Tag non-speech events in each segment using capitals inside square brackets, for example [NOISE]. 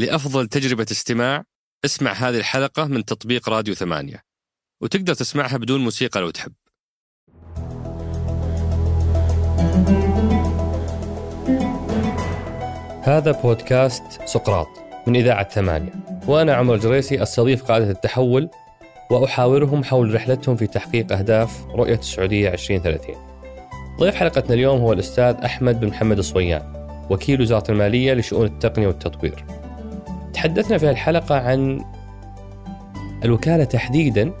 لأفضل تجربة استماع اسمع هذه الحلقة من تطبيق راديو ثمانية. وتقدر تسمعها بدون موسيقى لو تحب. هذا بودكاست سقراط من إذاعة ثمانية. وأنا عمر الجريسي أستضيف قادة التحول وأحاورهم حول رحلتهم في تحقيق أهداف رؤية السعودية 2030 ضيف حلقتنا اليوم هو الأستاذ أحمد بن محمد الصويان وكيل وزارة المالية لشؤون التقنية والتطوير. تحدثنا في الحلقة عن الوكالة تحديدا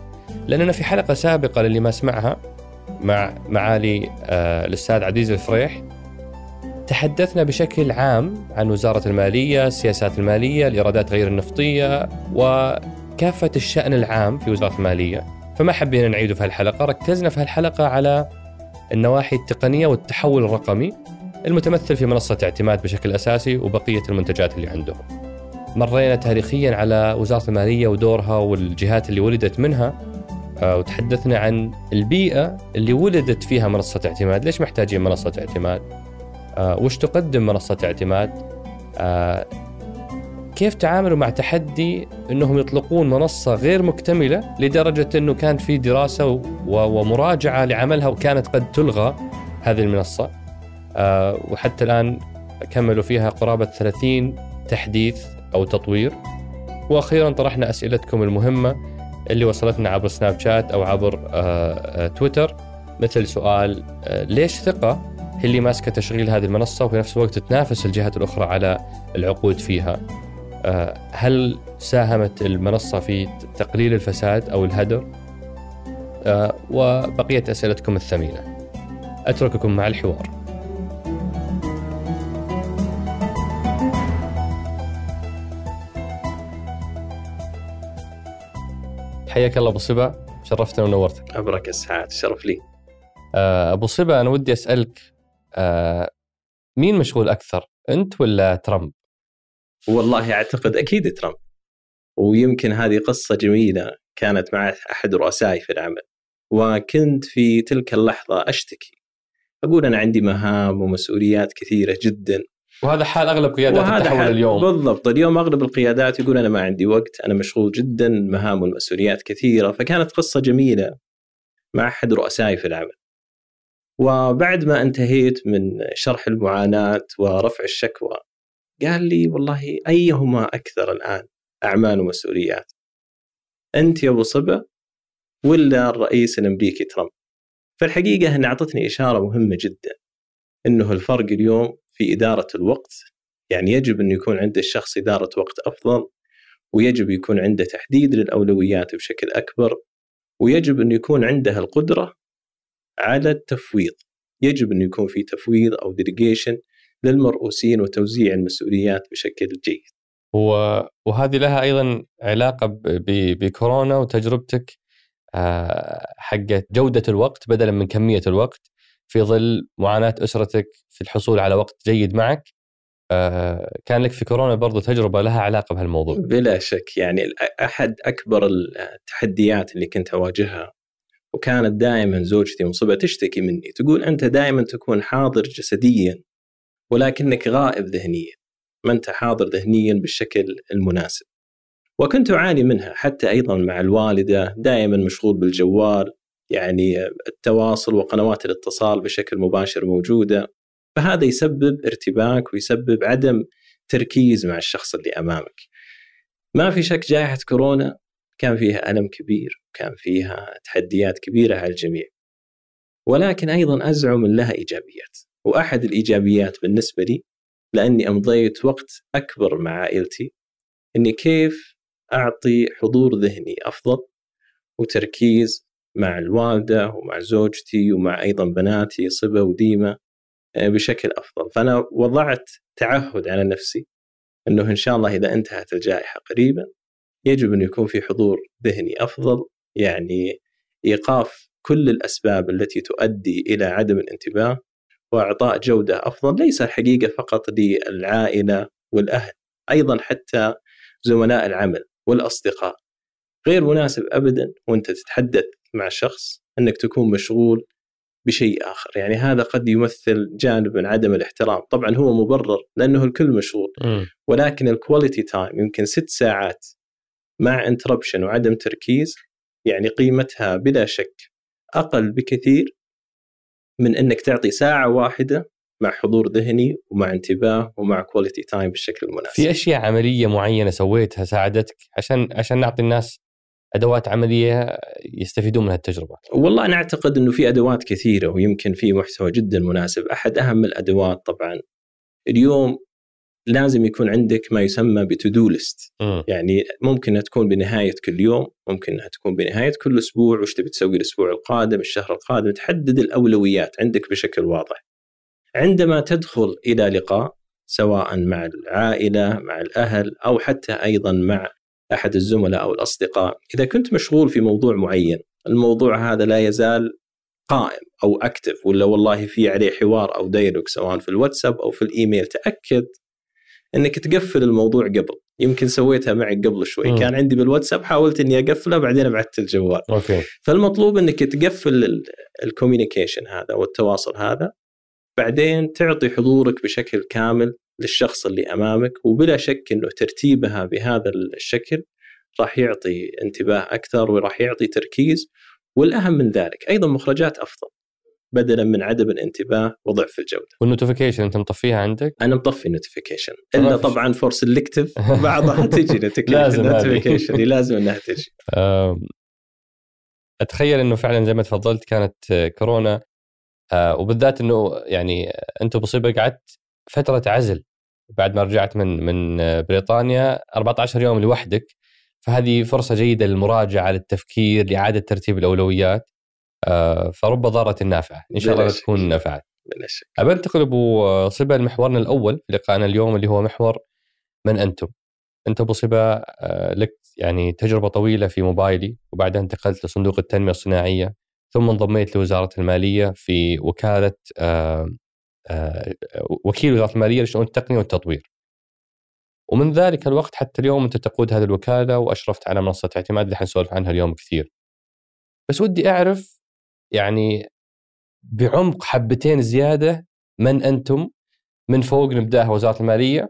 لأننا في حلقة سابقة للي ما سمعها مع معالي آه، الأستاذ عزيز الفريح. تحدثنا بشكل عام عن وزارة المالية، السياسات المالية، الإيرادات غير النفطية وكافة الشأن العام في وزارة المالية. فما حبينا نعيده في هالحلقة ركزنا في هالحلقة على النواحي التقنية والتحول الرقمي المتمثل في منصة اعتماد بشكل أساسي وبقية المنتجات اللي عندهم. مرينا تاريخيا على وزارة المالية ودورها والجهات اللي ولدت منها آه، وتحدثنا عن البيئة اللي ولدت فيها منصة اعتماد. ليش محتاجين منصة اعتماد؟ آه، وش تقدم منصة اعتماد؟ آه، كيف تعاملوا مع تحدي إنهم يطلقون منصة غير مكتملة لدرجة إنه كان في دراسة ومراجعة لعملها وكانت قد تلغى هذه المنصة؟ وحتى الآن كملوا فيها قرابة 30 تحديث أو تطوير. وأخيرا طرحنا أسئلتكم المهمة اللي وصلتنا عبر سناب شات أو عبر آه، آه، تويتر. مثل سؤال آه، ليش ثقة هي اللي ماسكة تشغيل هذه المنصة وفي نفس الوقت تنافس الجهات الأخرى على العقود فيها؟ هل ساهمت المنصة في تقليل الفساد أو الهدر؟ وبقية أسئلتكم الثمينة. أترككم مع الحوار. حياك الله أبو صبا شرفتنا ونورتك. أبرك السعاد شرف لي. آه، أبو صبا أنا ودي أسألك آه، مين مشغول أكثر أنت ولا ترامب؟ والله أعتقد أكيد ترامب. ويمكن هذه قصة جميلة كانت مع أحد رؤسائي في العمل. وكنت في تلك اللحظة أشتكي. أقول أنا عندي مهام ومسؤوليات كثيرة جدا. وهذا حال أغلب قيادات التحول اليوم. بالضبط. اليوم أغلب القيادات يقول أنا ما عندي وقت أنا مشغول جدا مهام والمسؤوليات كثيرة. فكانت قصة جميلة مع أحد رؤسائي في العمل. وبعد ما انتهيت من شرح المعاناة ورفع الشكوى قال لي والله أيهما أكثر الآن أعمال ومسؤوليات؟ أنت يا أبو صبا ولا الرئيس الأمريكي ترامب؟ فالحقيقة انها أعطتني إشارة مهمة جدا إنه الفرق اليوم في إدارة الوقت. يعني يجب أن يكون عند الشخص إدارة وقت أفضل ويجب يكون عنده تحديد للأولويات بشكل أكبر ويجب أن يكون عنده القدرة على التفويض. يجب أن يكون في تفويض أو ديليجيشن للمرؤوسين وتوزيع المسؤوليات بشكل جيد. وهذه لها أيضا علاقة بكورونا وتجربتك آه، حقت جودة الوقت بدلا من كمية الوقت. في ظل معاناة أسرتك في الحصول على وقت جيد معك آه، كان لك في كورونا برضو تجربة لها علاقة بهالموضوع. بلا شك يعني أحد أكبر التحديات اللي كنت أواجهها وكانت دائما زوجتي مصبه تشتكي مني. تقول أنت دائما تكون حاضر جسديا ولكنك غائب ذهنيا. ما أنت حاضر ذهنيا بالشكل المناسب. وكنت أعاني منها حتى أيضا مع الوالدة دائما مشغول بالجوال يعني التواصل وقنوات الاتصال بشكل مباشر موجودة فهذا يسبب ارتباك ويسبب عدم تركيز مع الشخص اللي أمامك. ما في شك جائحة كورونا كان فيها ألم كبير وكان فيها تحديات كبيرة على الجميع. ولكن أيضا أزعم إن لها إيجابيات، وأحد الإيجابيات بالنسبة لي لأني أمضيت وقت أكبر مع عائلتي إني كيف أعطي حضور ذهني أفضل وتركيز مع الوالدة ومع زوجتي ومع أيضا بناتي صبا وديمه آه، بشكل أفضل، فأنا وضعت تعهد على نفسي إنه إن شاء الله إذا انتهت الجائحة قريبا يجب أن يكون في حضور ذهني أفضل يعني إيقاف كل الأسباب التي تؤدي إلى عدم الانتباه وإعطاء جودة أفضل ليس الحقيقة فقط للعائلة والأهل أيضا حتى زملاء العمل والأصدقاء. غير مناسب ابدا وأنت تتحدث مع شخص أنك تكون مشغول بشيء آخر. يعني هذا قد يمثل جانب من عدم الاحترام. طبعا هو مبرر لأنه الكل مشغول ولكن ال quality time يمكن ست ساعات مع interruption وعدم تركيز يعني قيمتها بلا شك أقل بكثير من أنك تعطي ساعة واحدة مع حضور ذهني ومع انتباه ومع quality time بالشكل المناسب. في أشياء عملية معينة سويتها ساعدتك عشان عشان نعطي الناس أدوات عملية يستفيدون من هالتجربة؟ والله أنا أعتقد إنه في أدوات كثيرة ويمكن في محتوى جدا مناسب، أحد أهم الأدوات طبعا اليوم لازم يكون عندك ما يسمى بتودو ليست. يعني ممكن إنها تكون بنهاية كل يوم ممكن إنها تكون بنهاية كل أسبوع. وش تبي تسوي الأسبوع القادم الشهر القادم؟ تحدد الأولويات عندك بشكل واضح. عندما تدخل إلى لقاء سواء مع العائلة مع الأهل أو حتى أيضا مع أحد الزملاء أو الأصدقاء. إذا كنت مشغول في موضوع معين الموضوع هذا لا يزال قائم أو active ولا والله في عليه حوار أو dialogue سواء في الواتساب أو في الإيميل. تأكد إنك تقفل الموضوع قبل. يمكن سويتها معي قبل شوي. م. كان عندي بالواتساب حاولت إني أقفله بعدين ابعدت الجوال. okay. فالمطلوب إنك تقفل ال communication هذا والتواصل هذا بعدين تعطي حضورك بشكل كامل للشخص اللي أمامك وبلا شك إنه ترتيبها بهذا الشكل راح يعطي انتباه أكثر وراح يعطي تركيز والأهم من ذلك أيضا مخرجات أفضل بدلا من عدم الانتباه وضعف الجودة. وال notification أنت مطفيها عندك؟ أنا مطفي ال notification إلا طبعا for selective [LAUGHS] بعضها تجي لازم notification لازم إنها تجي. أتخيل إنه فعلا زي ما تفضلت كانت كورونا آه، وبالذات إنه يعني انت مصيبه قعدت فترة عزل بعد ما رجعت من من بريطانيا 14 يوم لوحدك. فهذه فرصة جيدة للمراجعة للتفكير لإعادة ترتيب الأولويات. آه، فرب ضارة نافعة. إن شاء الله تكون نفعت ابى انتقل أبو صبا لمحورنا الأول. في لقائنا اليوم اللي هو محور من أنتم؟ أنت أبو صبا آه، لك يعني تجربة طويلة في موبايلي وبعدها انتقلت لصندوق التنمية الصناعية ثم انضميت لوزارة المالية في وكالة آه، وكيل وزارة المالية لشؤون التقنية والتطوير. ومن ذلك الوقت حتى اليوم أنت تقود هذه الوكالة وأشرفت على منصة اعتماد اللي حنسولف عنها اليوم كثير. بس ودي أعرف يعني بعمق حبتين زيادة من أنتم من فوق نبدأها وزارة المالية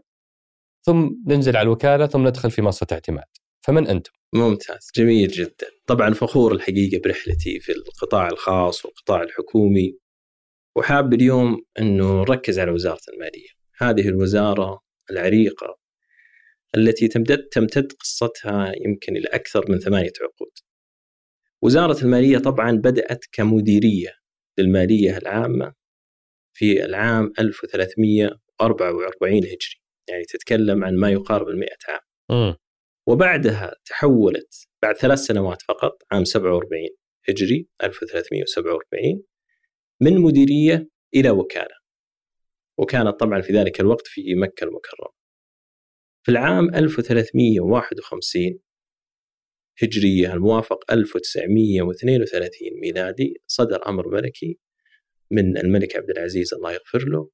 ثم ننزل على الوكالة ثم ندخل في منصة اعتماد. فمن أنتم؟ ممتاز جميل جدا طبعا فخور الحقيقة برحلتي في القطاع الخاص والقطاع الحكومي وحاب اليوم إنه نركز على وزارة المالية. هذه الوزارة العريقة التي تمتد تمتد قصتها يمكن إلى أكثر من ثمانية عقود. وزارة المالية طبعا بدأت كمديرية للمالية العامة في العام 1344 هجري. يعني تتكلم عن ما يقارب ال 100 عام. م. وبعدها تحولت بعد ثلاث سنوات فقط عام 47 هجري 1347 من مديرية إلى وكالة. وكانت طبعا في ذلك الوقت في مكة المكرمة. في العام 1351 هجرية الموافق 1932 ميلادي صدر أمر ملكي من الملك عبد العزيز الله يغفر له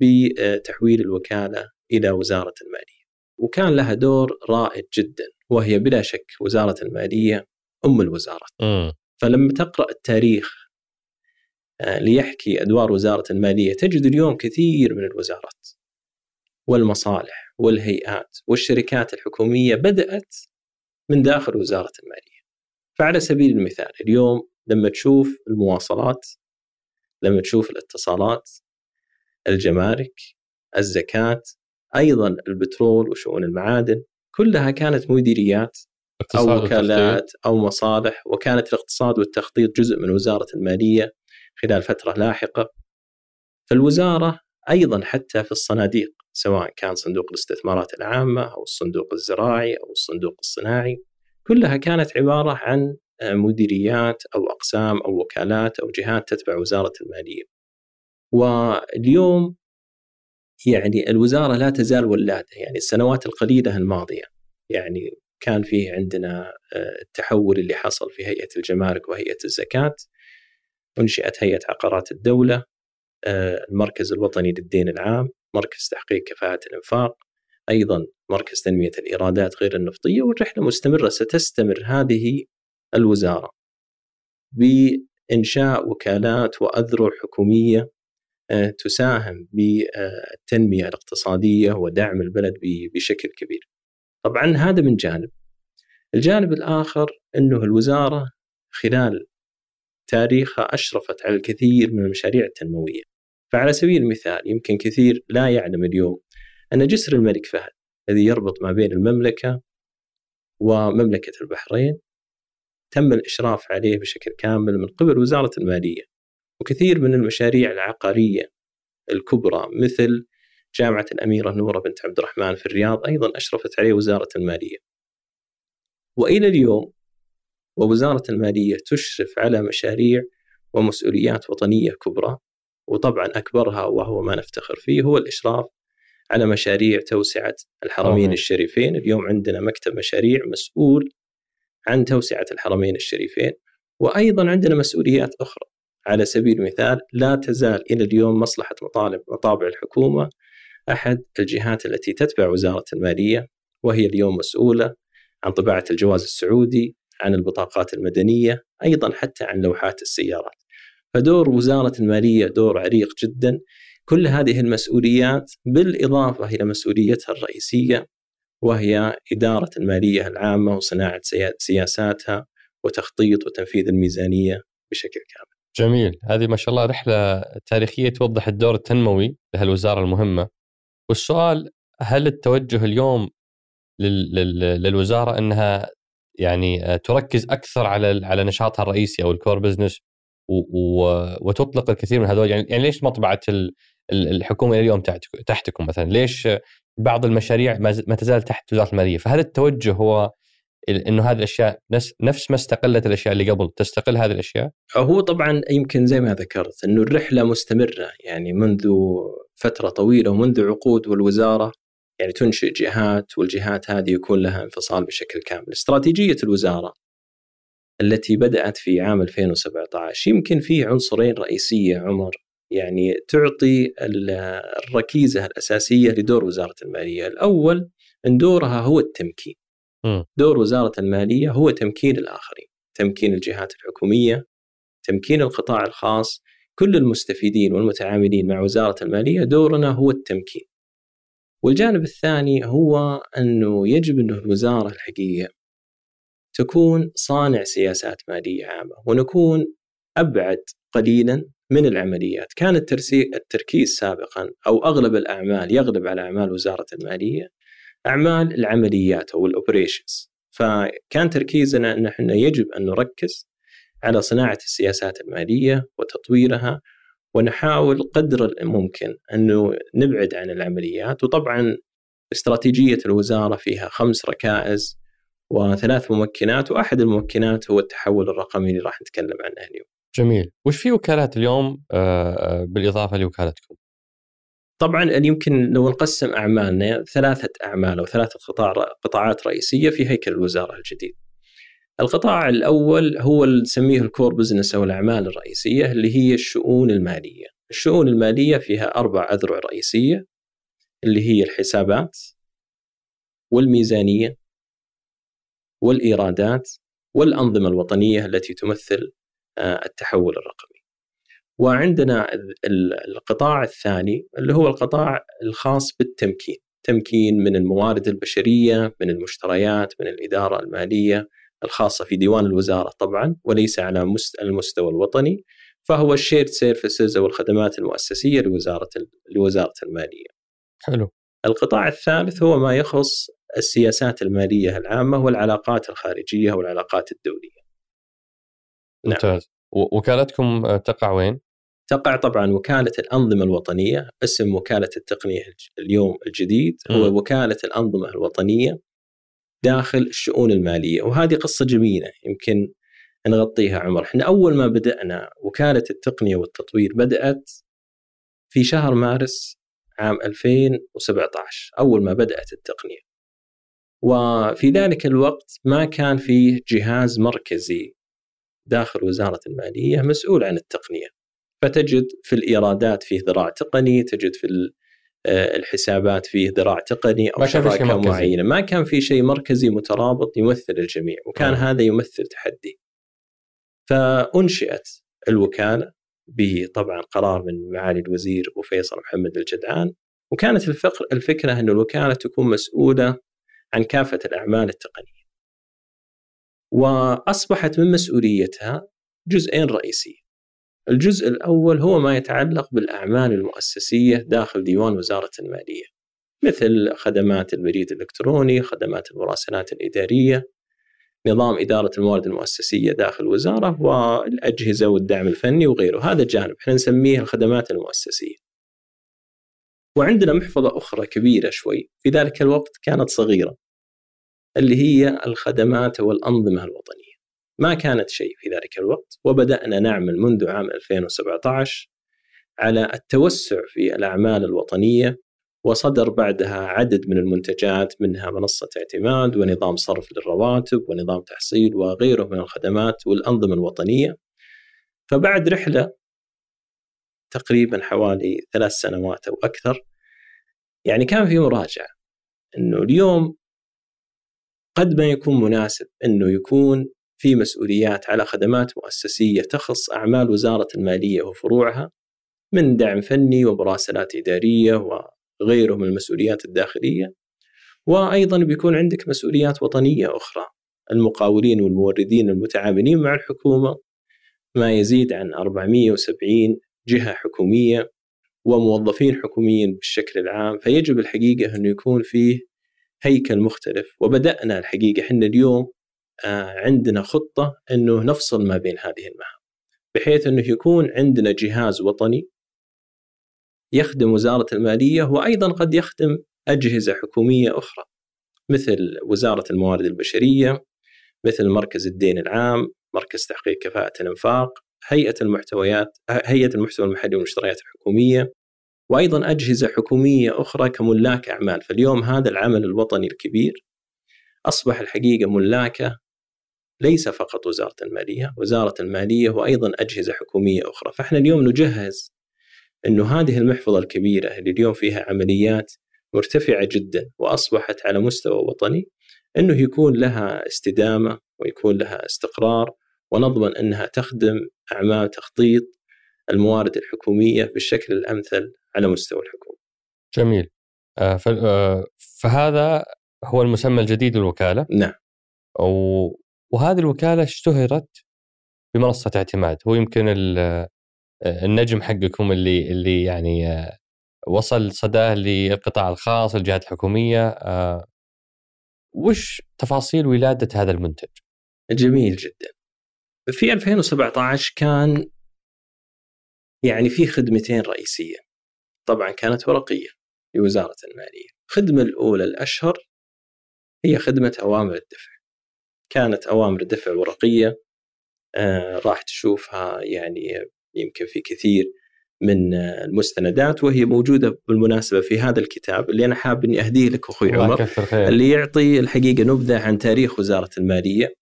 بتحويل الوكالة إلى وزارة المالية. وكان لها دور رائد جدا وهي بلا شك وزارة المالية أم الوزارات. م. فلما تقرأ التاريخ ليحكي أدوار وزارة المالية. تجد اليوم كثير من الوزارات والمصالح والهيئات والشركات الحكومية بدأت من داخل وزارة المالية. فعلى سبيل المثال اليوم لما تشوف المواصلات لما تشوف الاتصالات الجمارك الزكاة أيضا البترول وشؤون المعادن كلها كانت مديريات أو وكالات أو مصالح وكانت الاقتصاد والتخطيط جزء من وزارة المالية. خلال فترة لاحقة. فالوزارة أيضا حتى في الصناديق سواء كان صندوق الاستثمارات العامة أو الصندوق الزراعي أو الصندوق الصناعي كلها كانت عبارة عن مديريات أو أقسام أو وكالات أو جهات تتبع وزارة المالية. واليوم يعني الوزارة لا تزال ولاده يعني السنوات القليلة الماضية يعني كان فيه عندنا آه، التحول اللي حصل في هيئة الجمارك وهيئة الزكاة أنشئت هيئة عقارات الدولة آه، المركز الوطني للدين العام مركز تحقيق كفاءه الإنفاق أيضا مركز تنمية الإيرادات غير النفطية والرحلة مستمرة ستستمر هذه الوزارة انشاء وكالات وأذرع حكومية آه، تساهم بالتنمية الاقتصادية ودعم البلد بشكل كبير. طبعا هذا من جانب. الجانب الآخر إنه الوزارة خلال تاريخها أشرفت على الكثير من المشاريع التنموية. فعلى سبيل المثال يمكن كثير لا يعلم اليوم أن جسر الملك فهد الذي يربط ما بين المملكة ومملكة البحرين تم الإشراف عليه بشكل كامل من قبل وزارة المالية. وكثير من المشاريع العقارية الكبرى مثل جامعة الأميرة نورة بنت عبد الرحمن في الرياض أيضا أشرفت عليه وزارة المالية. وإلى اليوم ووزارة المالية تشرف على مشاريع ومسؤوليات وطنية كبرى وطبعا أكبرها وهو ما نفتخر فيه هو الإشراف على مشاريع توسعة الحرمين أوه. الشريفين، اليوم عندنا مكتب مشاريع مسؤول عن توسعة الحرمين الشريفين وأيضا عندنا مسؤوليات أخرى على سبيل المثال لا تزال إلى اليوم مصلحة مطالب مطابع الحكومة أحد الجهات التي تتبع وزارة المالية وهي اليوم مسؤولة عن طباعة الجواز السعودي، عن البطاقات المدنية، أيضا حتى عن لوحات السيارات. فدور وزارة المالية دور عريق جدا كل هذه المسؤوليات بالإضافة إلى مسؤوليتها الرئيسية وهي إدارة المالية العامة وصناعة سياساتها وتخطيط وتنفيذ الميزانية بشكل كامل. جميل، هذه ما شاء الله رحلة تاريخية توضح الدور التنموي لهالوزارة المهمة. والسؤال هل التوجه اليوم للوزارة إنها يعني تركز أكثر على على نشاطها الرئيسي أو الكور بزنس وتطلق الكثير من هذول يعني, يعني ليش مطبعة الحكومة اليوم تحتكم مثلا؟ ليش بعض المشاريع ما تزال تحت وزارة المالية؟ فهل التوجه هو إنه هذه الأشياء نفس ما استقلت الأشياء اللي قبل تستقل هذه الأشياء؟ هو طبعا يمكن زي ما ذكرت إنه الرحلة مستمرة يعني منذ فترة طويلة ومنذ عقود والوزارة يعني تنشئ جهات والجهات هذه يكون لها انفصال بشكل كامل. استراتيجية الوزارة التي بدأت في عام 2017 يمكن في عنصرين رئيسية عمر يعني تعطي الركيزة الأساسية لدور وزارة المالية، الأول ان دورها هو التمكين. دور وزارة المالية هو تمكين الآخرين، تمكين الجهات الحكومية، تمكين القطاع الخاص، كل المستفيدين والمتعاملين مع وزارة المالية دورنا هو التمكين. والجانب الثاني هو أنه يجب أنه الوزارة الحقيقية تكون صانع سياسات ماليه عامة ونكون أبعد قليلا من العمليات، كان التركيز سابقا أو أغلب الأعمال يغلب على أعمال وزارة المالية أعمال العمليات أو الاوبريشنز، فكان تركيزنا أن إحنا يجب أن نركز على صناعة السياسات المالية وتطويرها ونحاول قدر الممكن انه نبعد عن العمليات وطبعا استراتيجية الوزارة فيها خمس ركائز وثلاث ممكنات وأحد الممكنات هو التحول الرقمي اللي راح نتكلم عنه اليوم. جميل، وش في وكالات اليوم آه، آه، بالإضافة لوكالتكم؟ طبعا يمكن لو نقسم أعمالنا ثلاثة أعمال أو ثلاثة قطاع قطاعات رئيسية في هيكل الوزارة الجديد. القطاع الأول هو اللي نسميه الكور بزنس أو الأعمال الرئيسية اللي هي الشؤون المالية. الشؤون المالية فيها أربع أذرع رئيسية اللي هي الحسابات والميزانية والإيرادات والأنظمة الوطنية التي تمثل آه، التحول الرقمي. وعندنا القطاع الثاني اللي هو القطاع الخاص بالتمكين، تمكين من الموارد البشرية، من المشتريات، من الإدارة المالية الخاصة في ديوان الوزارة طبعا وليس على المستوى الوطني فهو ال shared services أو الخدمات المؤسسية لوزارة لوزارة المالية. حلو. القطاع الثالث هو ما يخص السياسات المالية العامة والعلاقات الخارجية والعلاقات الدولية. نعم. ممتاز. وكالتكم تقع وين؟ تقع طبعا وكالة الأنظمة الوطنية، اسم وكالة التقنية اليوم الجديد هو م. وكالة الأنظمة الوطنية داخل الشؤون المالية، وهذه قصة جميلة يمكن نغطيها عمر، إحنا أول ما بدأنا وكالة التقنية والتطوير بدأت في شهر مارس عام 2017 أول ما بدأت التقنية. وفي ذلك الوقت ما كان فيه جهاز مركزي داخل وزارة المالية مسؤول عن التقنية. فتجد في الإيرادات فيه ذراع تقني تجد في الحسابات فيه ذراع تقني أو شراكة معينة ما كان في شيء مركزي مترابط يمثل الجميع وكان آه. هذا يمثل تحدي فأنشئت الوكالة بطبعا قرار من معالي الوزير أبو فيصل محمد الجدعان وكانت الفكر الفكرة إن الوكالة تكون مسؤولة عن كافة الأعمال التقنية. وأصبحت من مسؤوليتها جزئين رئيسيين. الجزء الأول هو ما يتعلق بالأعمال المؤسسية داخل ديوان وزارة المالية. مثل خدمات البريد الإلكتروني، خدمات المراسلات الإدارية، نظام إدارة الموارد المؤسسية داخل الوزارة والأجهزة والدعم الفني وغيره، هذا جانب إحنا نسميه الخدمات المؤسسية. وعندنا محفظة أخرى كبيرة شوي، في ذلك الوقت كانت صغيرة. اللي هي الخدمات والأنظمة الوطنية. ما كانت شيء في ذلك الوقت وبدأنا نعمل منذ عام 2017 على التوسع في الأعمال الوطنية وصدر بعدها عدد من المنتجات منها منصة اعتماد ونظام صرف للرواتب ونظام تحصيل وغيره من الخدمات والأنظمة الوطنية. فبعد رحلة تقريبا حوالي ثلاث سنوات أو أكثر يعني كان في مراجعة أنه اليوم قد ما يكون مناسب أنه يكون في مسؤوليات على خدمات مؤسسية تخص أعمال وزارة المالية وفروعها من دعم فني ومراسلات إدارية غيره من المسؤوليات الداخلية وأيضا بيكون عندك مسؤوليات وطنية أخرى. المقاولين والموردين المتعاملين مع الحكومة ما يزيد عن 470 جهة حكومية وموظفين حكوميين بالشكل العام فيجب الحقيقة انه يكون فيه هيكل مختلف. وبدأنا الحقيقة إحنا اليوم عندنا خطة إنه نفصل ما بين هذه المهام بحيث إنه يكون عندنا جهاز وطني يخدم وزارة المالية وأيضا قد يخدم أجهزة حكومية أخرى مثل وزارة الموارد البشرية مثل مركز الدين العام، مركز تحقيق كفاءة الإنفاق، هيئة المحتويات هيئة المحتوى المحلي والمشتريات الحكومية وأيضا أجهزة حكومية أخرى كملاك أعمال، فاليوم هذا العمل الوطني الكبير أصبح الحقيقة ملاكة ليس فقط وزارة المالية، وزارة المالية وأيضا أجهزة حكومية أخرى، فإحنا اليوم نجهز إنه هذه المحفظة الكبيرة اللي اليوم فيها عمليات مرتفعة جدا وأصبحت على مستوى وطني إنه يكون لها استدامة ويكون لها استقرار ونضمن إنها تخدم أعمال تخطيط الموارد الحكومية بالشكل الأمثل على مستوى الحكومة. جميل. آه، آه، فهذا هو المسمى الجديد للوكالة. نعم. وهذه الوكالة اشتهرت بمنصة اعتماد، هو يمكن النجم حقكم اللي اللي يعني آه، وصل صداه للقطاع الخاص الجهات الحكومية آه، وش تفاصيل ولادة هذا المنتج؟ جميل جدا. في 2017 كان يعني في خدمتين رئيسية. طبعا كانت ورقية لوزارة المالية. الخدمة الأولى الأشهر هي خدمة أوامر الدفع. كانت أوامر الدفع ورقية آه راح تشوفها يعني يمكن في كثير من المستندات وهي موجودة بالمناسبة في هذا الكتاب اللي أنا حاب إني أهديه لك أخوي عمر اللي يعطي الحقيقة نبذة عن تاريخ وزارة المالية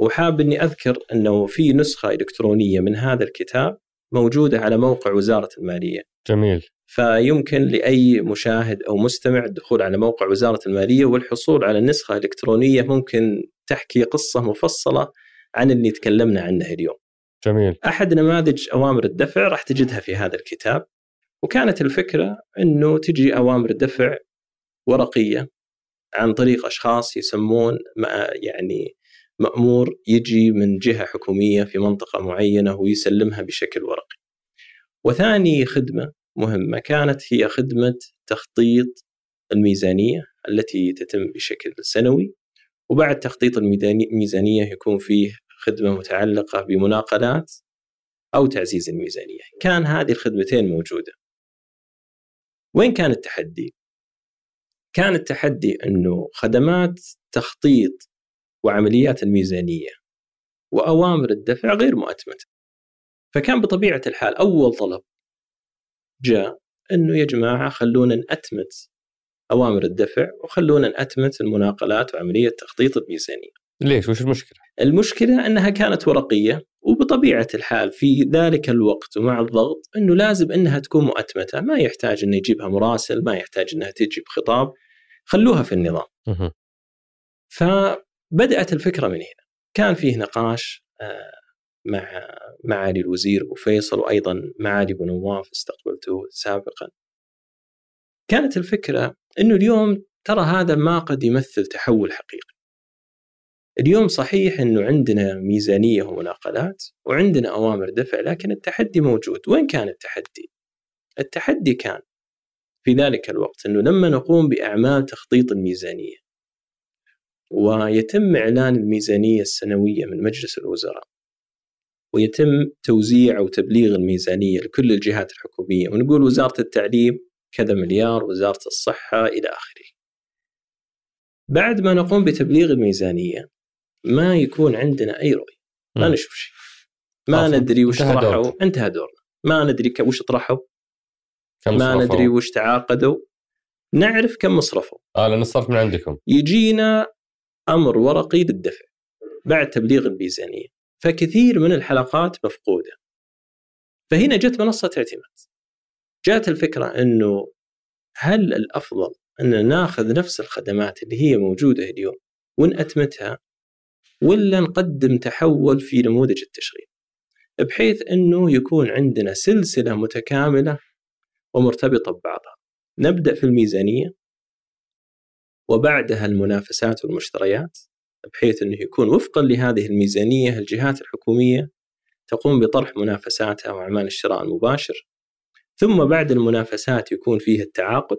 وحاب إني أذكر إنه في نسخة إلكترونية من هذا الكتاب موجودة على موقع وزارة المالية. جميل. فيمكن لأي مشاهد أو مستمع الدخول على موقع وزارة المالية والحصول على النسخه الالكترونيه ممكن تحكي قصة مفصلة عن اللي تكلمنا عنه اليوم. جميل أحد نماذج أوامر الدفع راح تجدها في هذا الكتاب وكانت الفكرة إنه تجي أوامر الدفع ورقية عن طريق أشخاص يسمون يعني مأمور يجي من جهة حكومية في منطقة معينة ويسلمها بشكل ورقي. وثاني خدمة مهمة كانت هي خدمة تخطيط الميزانية التي تتم بشكل سنوي وبعد تخطيط الميزانية يكون فيه خدمة متعلقة بمناقلات أو تعزيز الميزانية، كان هذه الخدمتين موجودة. وين كان التحدي؟ كان التحدي أنه خدمات تخطيط وعمليات الميزانية وأوامر الدفع غير مؤتمتة. فكان بطبيعة الحال أول طلب جاء أنه يا جماعة خلونا نأتمت أوامر الدفع وخلونا نأتمت المناقلات وعملية تخطيط الميزانية. ليش؟ وش المشكلة؟ المشكلة أنها كانت ورقية وبطبيعة الحال في ذلك الوقت ومع الضغط إنه لازم إنها تكون مؤتمتة، ما يحتاج إنه يجيبها مراسل، ما يحتاج إنها تجي بخطاب، خلوها في النظام. فبدأت الفكرة من هنا. كان فيه نقاش آه، مع معالي الوزير أبو فيصل وأيضا معالي ابو نواف استقبلته سابقا. كانت الفكرة إنه اليوم ترى هذا ما قد يمثل تحول حقيقي. اليوم صحيح إنه عندنا ميزانية ومناقلات وعندنا أوامر دفع لكن التحدي موجود، وين كان التحدي؟ التحدي كان في ذلك الوقت إنه لما نقوم بإعمال تخطيط الميزانية ويتم إعلان الميزانية السنوية من مجلس الوزراء ويتم توزيع أو تبليغ الميزانية لكل الجهات الحكومية ونقول وزارة التعليم كذا مليار، وزارة الصحة إلى آخره. بعد ما نقوم بتبليغ الميزانية ما يكون عندنا أي رؤية، ما نشوف شيء. ما ندري وش طرحوا، انتهى دورنا. ما ندري وش طرحوا. كم ما صرفوا. ندري وش تعاقدوا. نعرف كم صرفوا. آه لأن الصرف من عندكم. يجينا أمر ورقي للدفع. بعد تبليغ الميزانية. فكثير من الحلقات مفقودة. فهنا جت منصة اعتماد. جاءت الفكرة إنه هل الأفضل أن ناخذ نفس الخدمات اللي هي موجودة اليوم ونأتمتها ولا نقدم تحول في نموذج التشغيل؟ بحيث إنه يكون عندنا سلسلة متكاملة ومرتبطة ببعضها. نبدأ في الميزانية وبعدها المنافسات والمشتريات بحيث أنه يكون وفقا لهذه الميزانية الجهات الحكومية تقوم بطرح منافساتها وأعمال الشراء المباشر. ثم بعد المنافسات يكون فيه التعاقد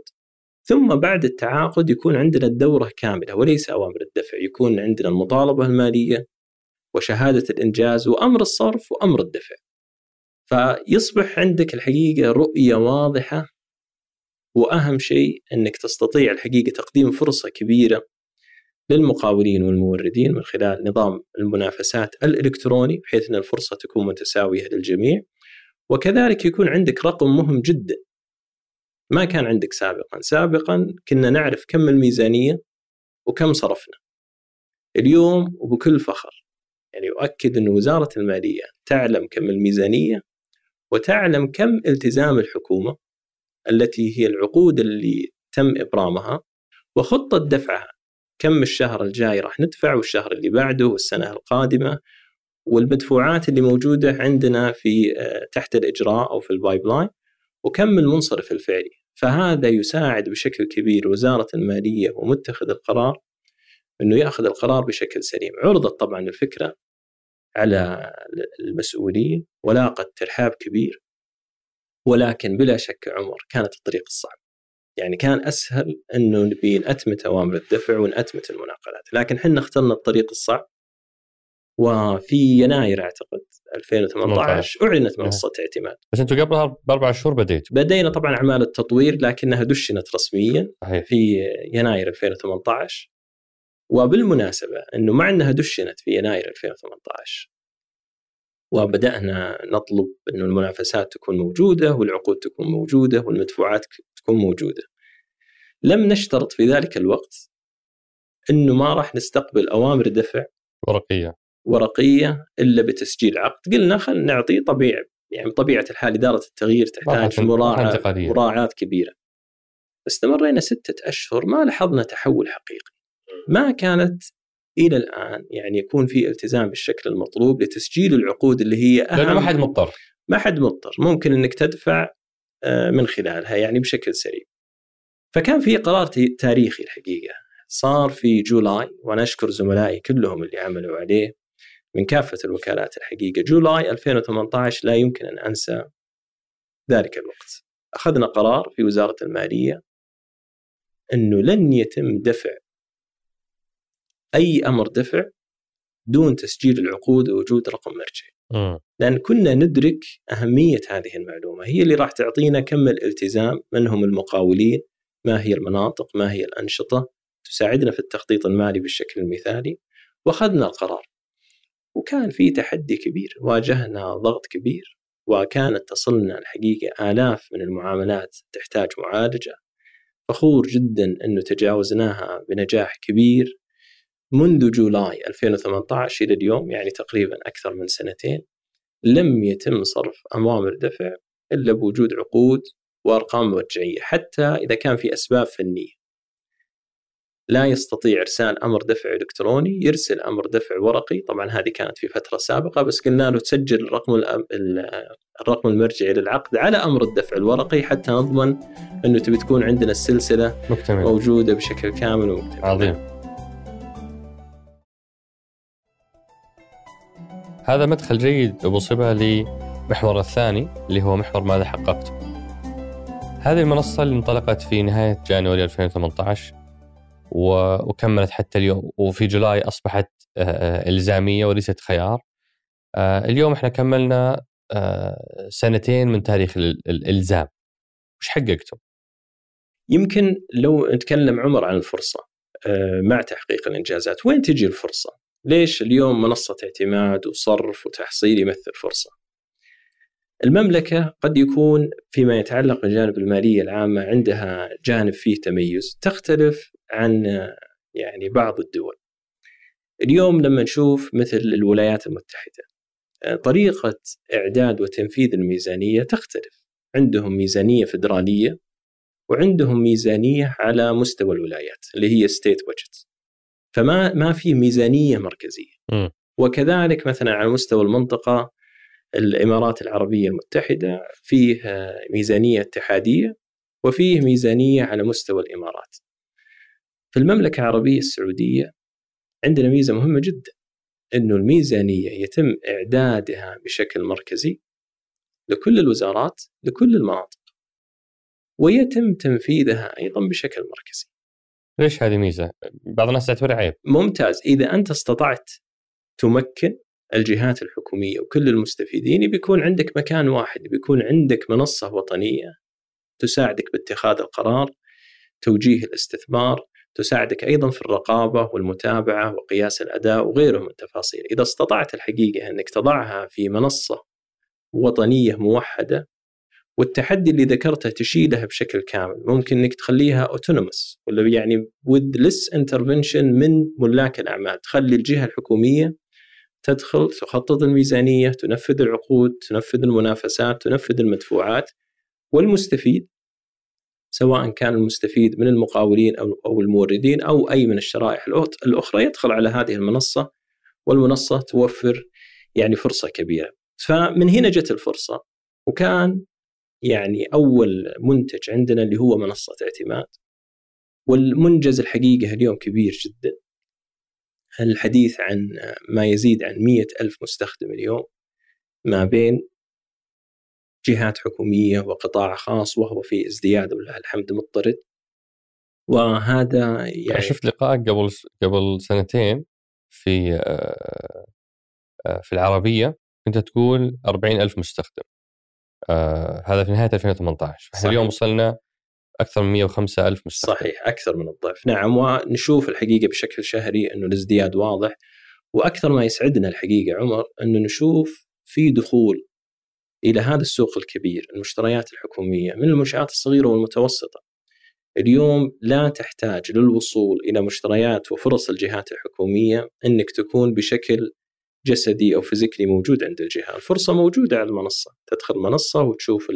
ثم بعد التعاقد يكون عندنا الدورة كاملة وليس أوامر الدفع يكون عندنا المطالبة المالية وشهادة الإنجاز وأمر الصرف وأمر الدفع. فيصبح عندك الحقيقة رؤية واضحة وأهم شيء إنك تستطيع الحقيقة تقديم فرصة كبيرة للمقاولين والموردين من خلال نظام المنافسات الإلكتروني بحيث إن الفرصة تكون متساوية للجميع. وكذلك يكون عندك رقم مهم جدا. ما كان عندك سابقا. سابقا كنا نعرف كم الميزانية وكم صرفنا. اليوم وبكل فخر. يعني أؤكد أن وزارة المالية تعلم كم الميزانية وتعلم كم التزام الحكومة التي هي العقود اللي تم إبرامها وخطة دفعها. كم الشهر الجاي راح ندفع والشهر اللي بعده والسنة القادمة. والمدفوعات اللي موجودة عندنا في آه، تحت الإجراء أو في ال pipeline وكم المنصرف الفعلي. فهذا يساعد بشكل كبير وزارة المالية ومتخذ القرار إنه يأخذ القرار بشكل سليم. عرضت طبعا الفكرة على المسؤولين ولاقت ترحاب كبير ولكن بلا شك عمر كانت الطريق الصعب. يعني كان أسهل إنه نبي نأتمت أوامر الدفع ونأتمت المناقلات. لكن إحنا اخترنا الطريق الصعب وفي يناير أعتقد 2018 أعلنت منصه اعتماد. بس أنتم قبلها بأربع شهور بديتوا. بدينا طبعا أعمال التطوير لكنها دشنت رسميا صحيح. في يناير 2018 وبالمناسبة أنه مع أنها دشنت في يناير 2018 وبدأنا نطلب أنه المنافسات تكون موجودة والعقود تكون موجودة والمدفوعات تكون موجودة. لم نشترط في ذلك الوقت أنه ما راح نستقبل أوامر دفع ورقية. ورقية إلا بتسجيل عقد. قلنا خلينا نعطي طبيعة يعني بطبيعة الحال إدارة التغيير تحتاج مراعاة مراعاة كبيرة. استمرينا ستة أشهر ما لاحظنا تحول حقيقي. ما كانت إلى الآن يعني يكون في التزام بالشكل المطلوب لتسجيل العقود اللي هي أهم. لأنه ما حد مضطر. ما حد مضطر. ممكن إنك تدفع آه، من خلالها يعني بشكل سريع. فكان في قرار تاريخي الحقيقة. صار في جولاي وأنا اشكر زملائي كلهم اللي عملوا عليه. من كافة الوكالات الحقيقة. جولاي 2018 لا يمكن أن أنسى ذلك الوقت. أخذنا قرار في وزارة المالية أنه لن يتم دفع أي أمر دفع دون تسجيل العقود ووجود رقم مرجعي. لأن كنا ندرك أهمية هذه المعلومة. هي اللي راح تعطينا كم الالتزام من هم المقاولين ما هي المناطق ما هي الأنشطة. تساعدنا في التخطيط المالي بالشكل المثالي. وأخذنا القرار. وكان في تحدي كبير واجهنا ضغط كبير وكانت تصلنا الحقيقة آلاف من المعاملات تحتاج معالجة فخور جدا إنه تجاوزناها بنجاح كبير منذ جولاي 2018 إلى اليوم يعني تقريبا أكثر من سنتين لم يتم صرف اوامر دفع إلا بوجود عقود وأرقام مرجعيه حتى إذا كان في أسباب فنية. لا يستطيع إرسال أمر دفع إلكتروني يرسل أمر دفع ورقي. طبعا هذه كانت في فترة سابقة بس قلنا له تسجل الرقم الرقم المرجعي للعقد على أمر الدفع الورقي حتى نضمن أنه تبي تكون عندنا السلسلة مكتمل. موجودة بشكل كامل ومكتمل عظيم. هذا مدخل جيد أبو صبا لمحور الثاني اللي هو محور ماذا حققت. هذه المنصة اللي انطلقت في نهاية جانوري 2018 وكملت حتى اليوم وفي جولاي أصبحت آه، آه، إلزامية وليست خيار آه، اليوم إحنا كملنا سنتين من تاريخ الإلزام وش حققتم؟ يمكن لو نتكلم عمر عن الفرصة مع تحقيق الإنجازات وين تجي الفرصة؟ ليش اليوم منصة اعتماد وصرف وتحصيل يمثل فرصة؟ المملكة قد يكون فيما يتعلق بالجانب المالية العامة عندها جانب فيه تميز تختلف عن يعني بعض الدول اليوم لما نشوف مثل الولايات المتحدة طريقة إعداد وتنفيذ الميزانية تختلف عندهم ميزانية فدرالية وعندهم ميزانية على مستوى الولايات اللي هي ستيت بادجت فما ما في ميزانية مركزية م. وكذلك مثلا على مستوى المنطقة الإمارات العربية المتحدة فيه ميزانية اتحادية وفيه ميزانية على مستوى الإمارات. في المملكة العربية السعودية عندنا ميزة مهمة جدا إنه الميزانية يتم إعدادها بشكل مركزي لكل الوزارات لكل المناطق ويتم تنفيذها أيضا بشكل مركزي. ليش هذه ميزة؟ بعض الناس تعتبرها عيب. ممتاز، إذا أنت استطعت تمكن الجهات الحكومية وكل المستفيدين بيكون عندك مكان واحد بيكون عندك منصة وطنية تساعدك باتخاذ القرار توجيه الاستثمار تساعدك أيضا في الرقابة والمتابعة وقياس الأداء وغيره من التفاصيل. إذا استطعت الحقيقة أنك تضعها في منصة وطنية موحدة والتحدي اللي ذكرته تشيلها بشكل كامل. ممكن إنك تخليها اوتونومس ولا يعني with less intervention من ملاك الأعمال. تخلي الجهة الحكومية تدخل تخطط الميزانية تنفذ العقود تنفذ المنافسات تنفذ المدفوعات. والمستفيد سواء كان المستفيد من المقاولين أو الموردين أو أي من الشرائح الأخرى يدخل على هذه المنصة والمنصة توفر يعني فرصة كبيرة. فمن هنا جت الفرصة وكان يعني أول منتج عندنا اللي هو منصة اعتماد والمنجز الحقيقة اليوم كبير جدا الحديث عن ما يزيد عن مية ألف مستخدم اليوم ما بين جهات حكومية وقطاع خاص وهو في ازدياد ولله الحمد مضطرد. وهذا يعني شفت لقائك قبل قبل سنتين في آه، في العربية كنت تقول أربعين ألف مستخدم. آه، هذا في نهاية 2018 إحنا اليوم وصلنا أكثر من 105 ألف مستخدم. صحيح أكثر من الضعف. نعم ونشوف الحقيقة بشكل شهري انه الازدياد واضح. وأكثر ما يسعدنا الحقيقة عمر انه نشوف في دخول إلى هذا السوق الكبير المشتريات الحكومية من المنشآت الصغيرة والمتوسطة. اليوم لا تحتاج للوصول إلى مشتريات وفرص الجهات الحكومية إنك تكون بشكل جسدي أو فيزيكلي موجود عند الجهة، الفرصة موجودة على المنصة، تدخل المنصه وتشوف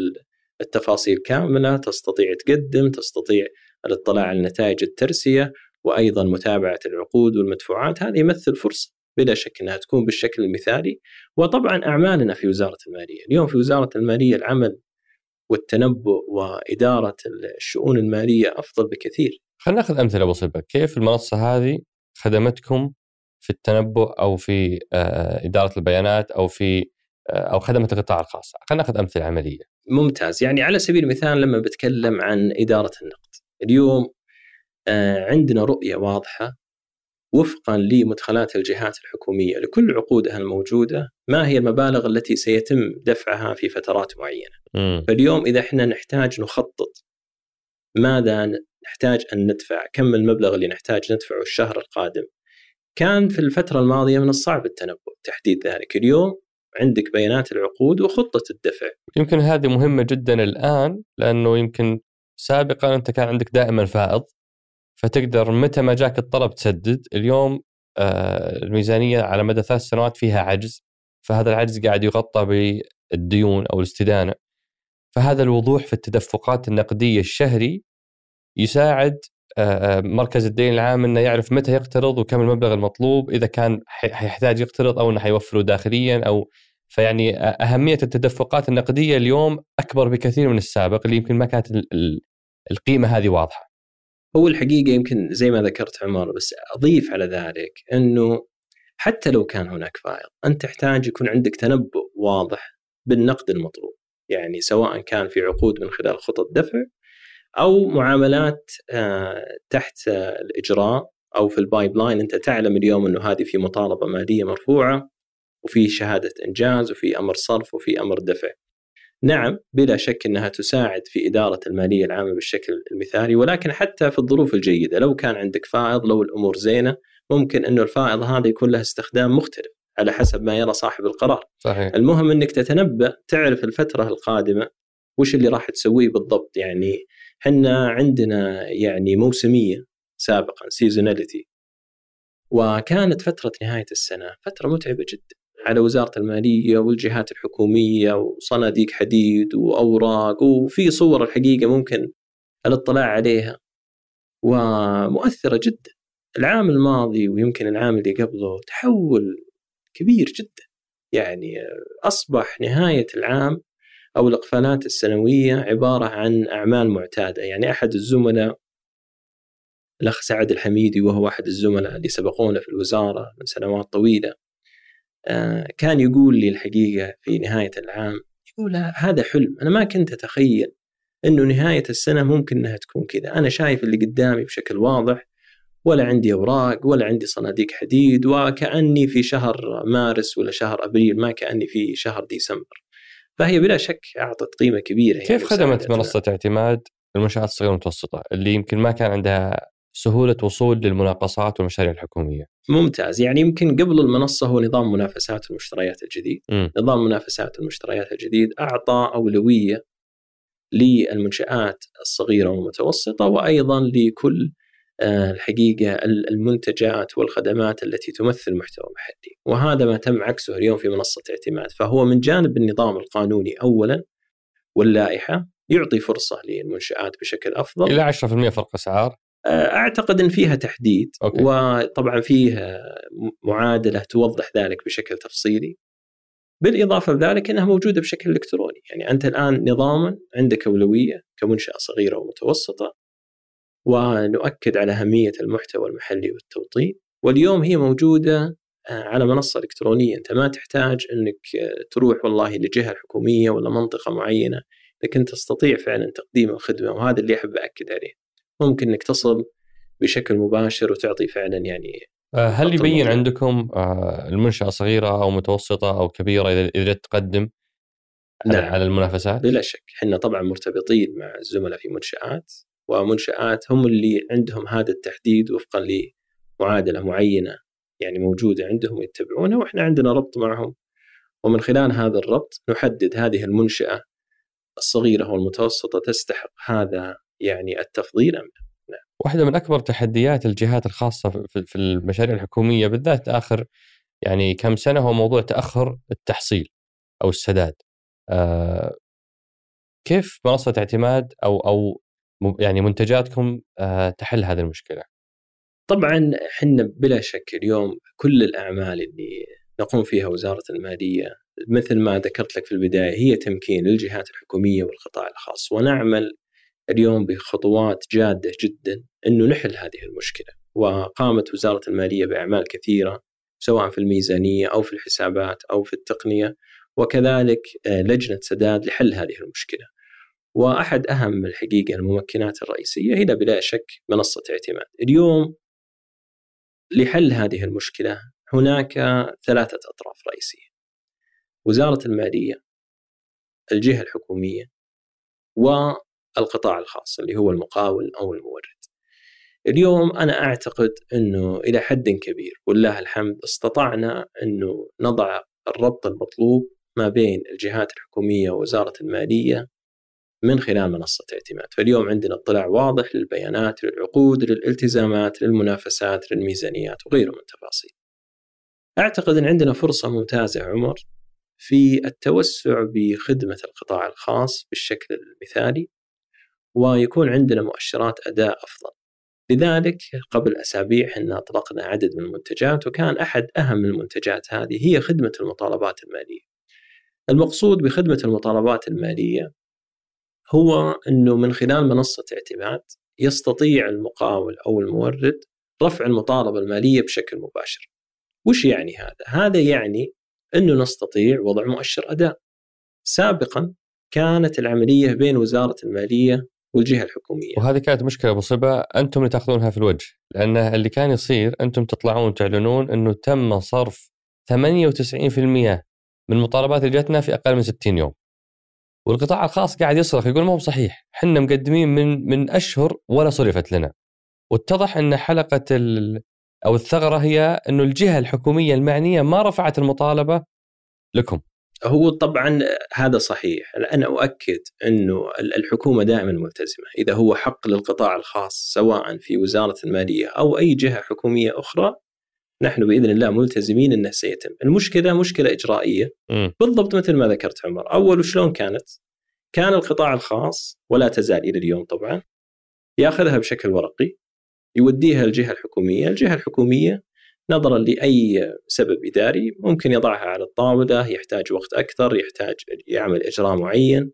التفاصيل كاملة تستطيع تقدم تستطيع الاطلاع على نتائج الترسية وأيضا متابعة العقود والمدفوعات. هذا يمثل فرصة. بلا شك إنها تكون بالشكل المثالي. وطبعا أعمالنا في وزارة المالية. اليوم في وزارة المالية العمل والتنبؤ وإدارة الشؤون المالية أفضل بكثير. خلينا ناخذ أمثلة بسيطة. كيف المنصة هذه خدمتكم في التنبؤ أو في آه، إدارة البيانات أو في آه، أو خدمت القطاع الخاص؟ خلينا ناخذ أمثلة عملية. ممتاز. يعني على سبيل المثال لما بتكلم عن إدارة النقد. اليوم آه، عندنا رؤية واضحة وفقا لمدخلات الجهات الحكومية. لكل عقودها الموجودة ما هي المبالغ التي سيتم دفعها في فترات معينة. م. فاليوم إذا إحنا نحتاج نخطط ماذا نحتاج أن ندفع كم المبلغ اللي نحتاج ندفعه الشهر القادم. كان في الفترة الماضية من الصعب التنبؤ تحديد ذلك. اليوم عندك بيانات العقود وخطة الدفع. يمكن هذه مهمة جدا الآن لأنه يمكن سابقا أنت كان عندك دائما فائض. فتقدر متى ما جاك الطلب تسدد، اليوم آه، الميزانية على مدى ثلاث سنوات فيها عجز فهذا العجز قاعد يغطى بالديون أو الاستدانة. فهذا الوضوح في التدفقات النقدية الشهري يساعد مركز الدين العام إنه يعرف متى يقترض وكم المبلغ المطلوب إذا كان حيحتاج يقترض أو إنه حيوفره داخليا أو فيعني أهمية التدفقات النقدية اليوم أكبر بكثير من السابق اللي يمكن ما كانت القيمة هذه واضحة. هو الحقيقة يمكن زي ما ذكرت عمر بس أضيف على ذلك إنه حتى لو كان هناك فائض أنت تحتاج يكون عندك تنبؤ واضح بالنقد المطلوب يعني سواء كان في عقود من خلال خطط دفع أو معاملات آه، تحت الإجراء أو في ال pipeline أنت تعلم اليوم إنه هذه في مطالبة ماليه مرفوعة وفي شهادة إنجاز وفي أمر صرف وفي أمر دفع. نعم بلا شك إنها تساعد في إدارة المالية العامة بالشكل المثالي ولكن حتى في الظروف الجيدة لو كان عندك فائض لو الأمور زينة ممكن إنه الفائض هذا يكون له استخدام مختلف على حسب ما يرى صاحب القرار. صحيح. المهم إنك تتنبأ تعرف الفترة القادمة وش اللي راح تسويه بالضبط يعني إحنا عندنا يعني موسمية سابقا سيزوناليتي وكانت فترة نهاية السنة فترة متعبة جدا على وزارة المالية والجهات الحكومية وصناديق حديد وأوراق وفي صور الحقيقة ممكن الاطلاع عليها. ومؤثرة جدا. العام الماضي ويمكن العام اللي قبله تحول كبير جدا. يعني أصبح نهاية العام أو الإقفالات السنوية عبارة عن أعمال معتادة. يعني أحد الزملاء الأخ سعد الحميدي وهو أحد الزملاء اللي سبقونا في الوزارة من سنوات طويلة. كان يقول لي الحقيقة في نهاية العام يقول هذا حلم. أنا ما كنت أتخيل إنه نهاية السنة ممكن إنها تكون كذا. أنا شايف اللي قدامي بشكل واضح ولا عندي أوراق ولا عندي صناديق حديد وكأني في شهر مارس ولا شهر أبريل ما كأني في شهر ديسمبر. فهي بلا شك أعطت قيمة كبيرة كيف يعني خدمت منصة اعتماد المنشآت الصغيرة والمتوسطة اللي يمكن ما كان عندها سهولة وصول للمناقصات والمشاريع الحكومية؟ ممتاز. يعني يمكن قبل المنصة هو نظام منافسات المشتريات الجديد. م. نظام منافسات المشتريات الجديد أعطى أولوية للمنشآت الصغيرة والمتوسطة وأيضا لكل آه، الحقيقة المنتجات والخدمات التي تمثل محتوى محلي، وهذا ما تم عكسه اليوم في منصة اعتماد، فهو من جانب النظام القانوني اولا واللائحة يعطي فرصة للمنشآت بشكل أفضل. إلى 10% فرق أسعار. أعتقد إن فيها تحديد أوكي. وطبعا فيه معادلة توضح ذلك بشكل تفصيلي. بالإضافة لذلك إنها موجودة بشكل إلكتروني، يعني أنت الآن نظاما عندك أولوية كمنشأة صغيرة ومتوسطة ونؤكد على أهمية المحتوى المحلي والتوطين. واليوم هي موجودة آه، على منصة إلكترونية. أنت ما تحتاج أنك آه، تروح والله لجهة حكومية ولا منطقة معينة لكن تستطيع فعلا تقديم الخدمة وهذا اللي أحب أكد عليه. ممكن أنك تصل بشكل مباشر وتعطي فعلا يعني آه، هل يبين عندكم المنشأة صغيرة أو متوسطة أو كبيرة إذا تقدم نعم. على المنافسات؟ بلا شك إحنا طبعا مرتبطين مع الزملاء في منشآت ومنشآت هم اللي عندهم هذا التحديد وفقا لمعادلة معينة يعني موجودة عندهم يتبعونها وإحنا عندنا ربط معهم ومن خلال هذا الربط نحدد هذه المنشأة الصغيرة والمتوسطة تستحق هذا يعني التفضيل أم لا نعم. واحدة من أكبر تحديات الجهات الخاصة في المشاريع الحكومية بالذات آخر يعني كم سنة هو موضوع تأخر التحصيل أو السداد آه كيف منصة اعتماد أو أو يعني منتجاتكم آه، تحل هذه المشكلة؟ طبعا إحنا بلا شك اليوم كل الأعمال اللي نقوم فيها وزارة الماليه مثل ما ذكرت لك في البداية هي تمكين الجهات الحكومية والقطاع الخاص ونعمل اليوم بخطوات جادة جدا إنه نحل هذه المشكلة وقامت وزارة المالية بإعمال كثيرة سواء في الميزانية أو في الحسابات أو في التقنية وكذلك آه، لجنة سداد لحل هذه المشكلة. وأحد أهم الحقيقة الممكنات الرئيسية هي بلا شك منصة اعتماد. اليوم لحل هذه المشكلة هناك ثلاثة أطراف رئيسية. وزارة المالية الجهة الحكومية والقطاع الخاص اللي هو المقاول أو المورد. اليوم أنا أعتقد إنه إلى حد كبير والله الحمد استطعنا إنه نضع الربط المطلوب ما بين الجهات الحكومية ووزارة المالية من خلال منصة اعتماد فاليوم عندنا اطلاع واضح للبيانات للعقود للالتزامات للمنافسات للميزانيات وغيره من التفاصيل أعتقد أن عندنا فرصة ممتازة عمر في التوسع بخدمة القطاع الخاص بالشكل المثالي ويكون عندنا مؤشرات أداء أفضل لذلك قبل أسابيع إحنا اطلقنا عدد من المنتجات وكان أحد أهم المنتجات هذه هي خدمة المطالبات المالية. المقصود بخدمة المطالبات المالية هو إنه من خلال منصة اعتماد يستطيع المقاول أو المورد رفع المطالبة المالية بشكل مباشر. وش يعني هذا؟ هذا يعني إنه نستطيع وضع مؤشر أداء. سابقا كانت العملية بين وزارة المالية والجهة الحكومية. وهذه كانت مشكلة مصيبة أنتم اللي تأخذونها في الوجه، لأن اللي كان يصير أنتم تطلعون تعلنون إنه تم صرف 98% من المطالبات اللي جتنا في أقل من 60 يوم. والقطاع الخاص قاعد يصرخ يقول ما هو صحيح، إحنا مقدمين من من أشهر ولا صرفت لنا. واتضح إن حلقة أو الثغرة هي إنه الجهة الحكومية المعنية ما رفعت المطالبة لكم. هو طبعا هذا صحيح. أنا أؤكد إنه الحكومة دائما ملتزمة. إذا هو حق للقطاع الخاص سواء في وزارة المالية أو أي جهة حكومية أخرى نحن بإذن الله ملتزمين إنه سيتم. المشكلة مشكلة إجرائية. م. بالضبط مثل ما ذكرت عمر. أول وشلون كانت؟ كان القطاع الخاص ولا تزال إلى اليوم طبعا ياخذها بشكل ورقي يوديها الجهة الحكومية. الجهة الحكومية نظرا لأي سبب إداري ممكن يضعها على الطاولة يحتاج وقت أكثر يحتاج يعمل إجراء معين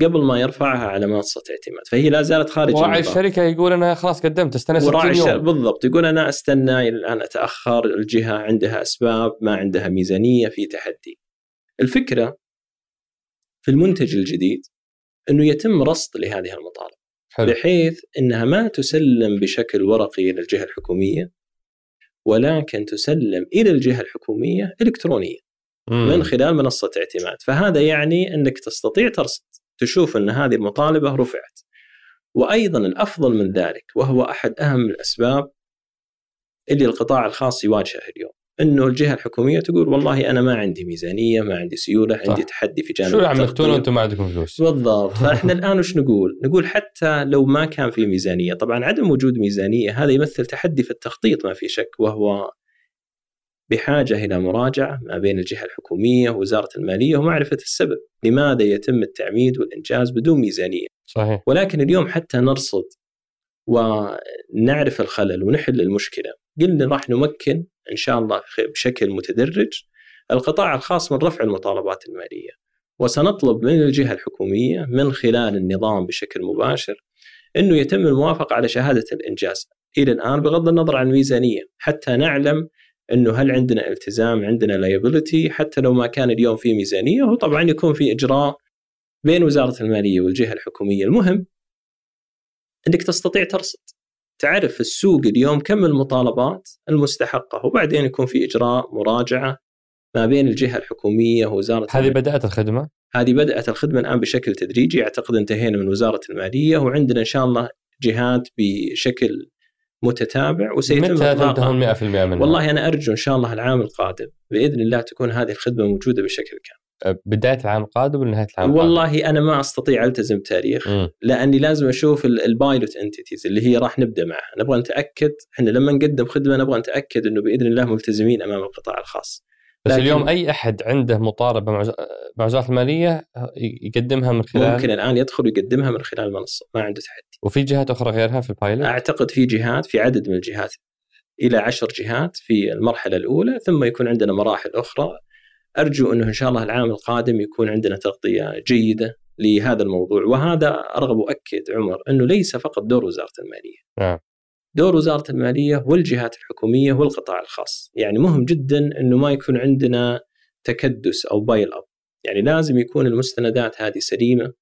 قبل ما يرفعها على منصة اعتماد. فهي لا زالت خارج وراعي الشركة يقول أنا خلاص قدمت استنى 60 يوم. بالضبط يقول أنا أستنى إلى الآن أتأخر الجهة عندها أسباب ما عندها ميزانية في تحدي. الفكرة في المنتج الجديد إنه يتم رصد لهذه المطالب. حلو. بحيث إنها ما تسلم بشكل ورقي للجهة الحكومية ولكن تسلم إلى الجهة الحكومية الكترونيا. من خلال منصة اعتماد، فهذا يعني إنك تستطيع ترصد تشوف إن هذه المطالبة رفعت. وأيضا الأفضل من ذلك وهو أحد أهم الأسباب اللي القطاع الخاص يواجهه اليوم إنه الجهة الحكومية تقول والله أنا ما عندي ميزانية ما عندي سيولة. عندي تحدي في جانب شو عملتوا وأنتم ما عندكم فلوس. بالضبط. [LAUGHS] فإحنا الآن وش نقول؟ نقول حتى لو ما كان في ميزانية طبعا عدم وجود ميزانية هذا يمثل تحدي في التخطيط ما في شك وهو بحاجة إلى مراجعة ما بين الجهة الحكومية ووزارة المالية ومعرفة السبب لماذا يتم التعميد والإنجاز بدون ميزانية. صحيح. ولكن اليوم حتى نرصد ونعرف الخلل ونحل المشكلة. قلنا راح نمكن إن شاء الله بشكل متدرج القطاع الخاص من رفع المطالبات المالية وسنطلب من الجهة الحكومية من خلال النظام بشكل مباشر إنه يتم الموافقة على شهادة الإنجاز. إلى الآن بغض النظر عن الميزانية حتى نعلم إنه هل عندنا التزام عندنا لايبيلتي حتى لو ما كان اليوم في ميزانية وطبعا يكون في إجراء بين وزارة المالية والجهة الحكومية. المهم إنك تستطيع ترصد. تعرف السوق اليوم كم المطالبات المستحقة وبعدين يكون في إجراء مراجعة ما بين الجهة الحكومية ووزارة هذه بدأت الخدمة؟ هذه بدأت الخدمة الآن بشكل تدريجي أعتقد انتهينا من وزارة المالية وعندنا إن شاء الله جهات بشكل متتابع وسيتم متى تنتهون 100% منها؟ والله أنا أرجو إن شاء الله العام القادم بإذن الله تكون هذه الخدمة موجودة بشكل كامل. بداية العام القادم ولا نهاية العام القادم؟ والله أنا ما أستطيع ألتزم تاريخ م. لأني لازم أشوف ال pilot entities اللي هي راح نبدأ معها، نبغى نتأكد إحنا لما نقدم خدمة نبغى نتأكد إنه بإذن الله ملتزمين أمام القطاع الخاص. بس لكن اليوم أي أحد عنده مطالبة مع وزارة المالية يقدمها من خلال ممكن الآن يدخل ويقدمها من خلال المنصه ما عنده تحدي. وفي جهات أخرى غيرها في البايلوت؟ أعتقد في جهات في عدد من الجهات إلى عشر جهات في المرحلة الأولى ثم يكون عندنا مراحل أخرى أرجو أنه إن شاء الله العام القادم يكون عندنا تغطية جيدة لهذا الموضوع وهذا أرغب اؤكد عمر أنه ليس فقط دور وزارة المالية. نعم. دور وزارة المالية والجهات الحكومية والقطاع الخاص، يعني مهم جدا أنه ما يكون عندنا تكدس أو بايل اب، يعني لازم يكون المستندات هذه سليمة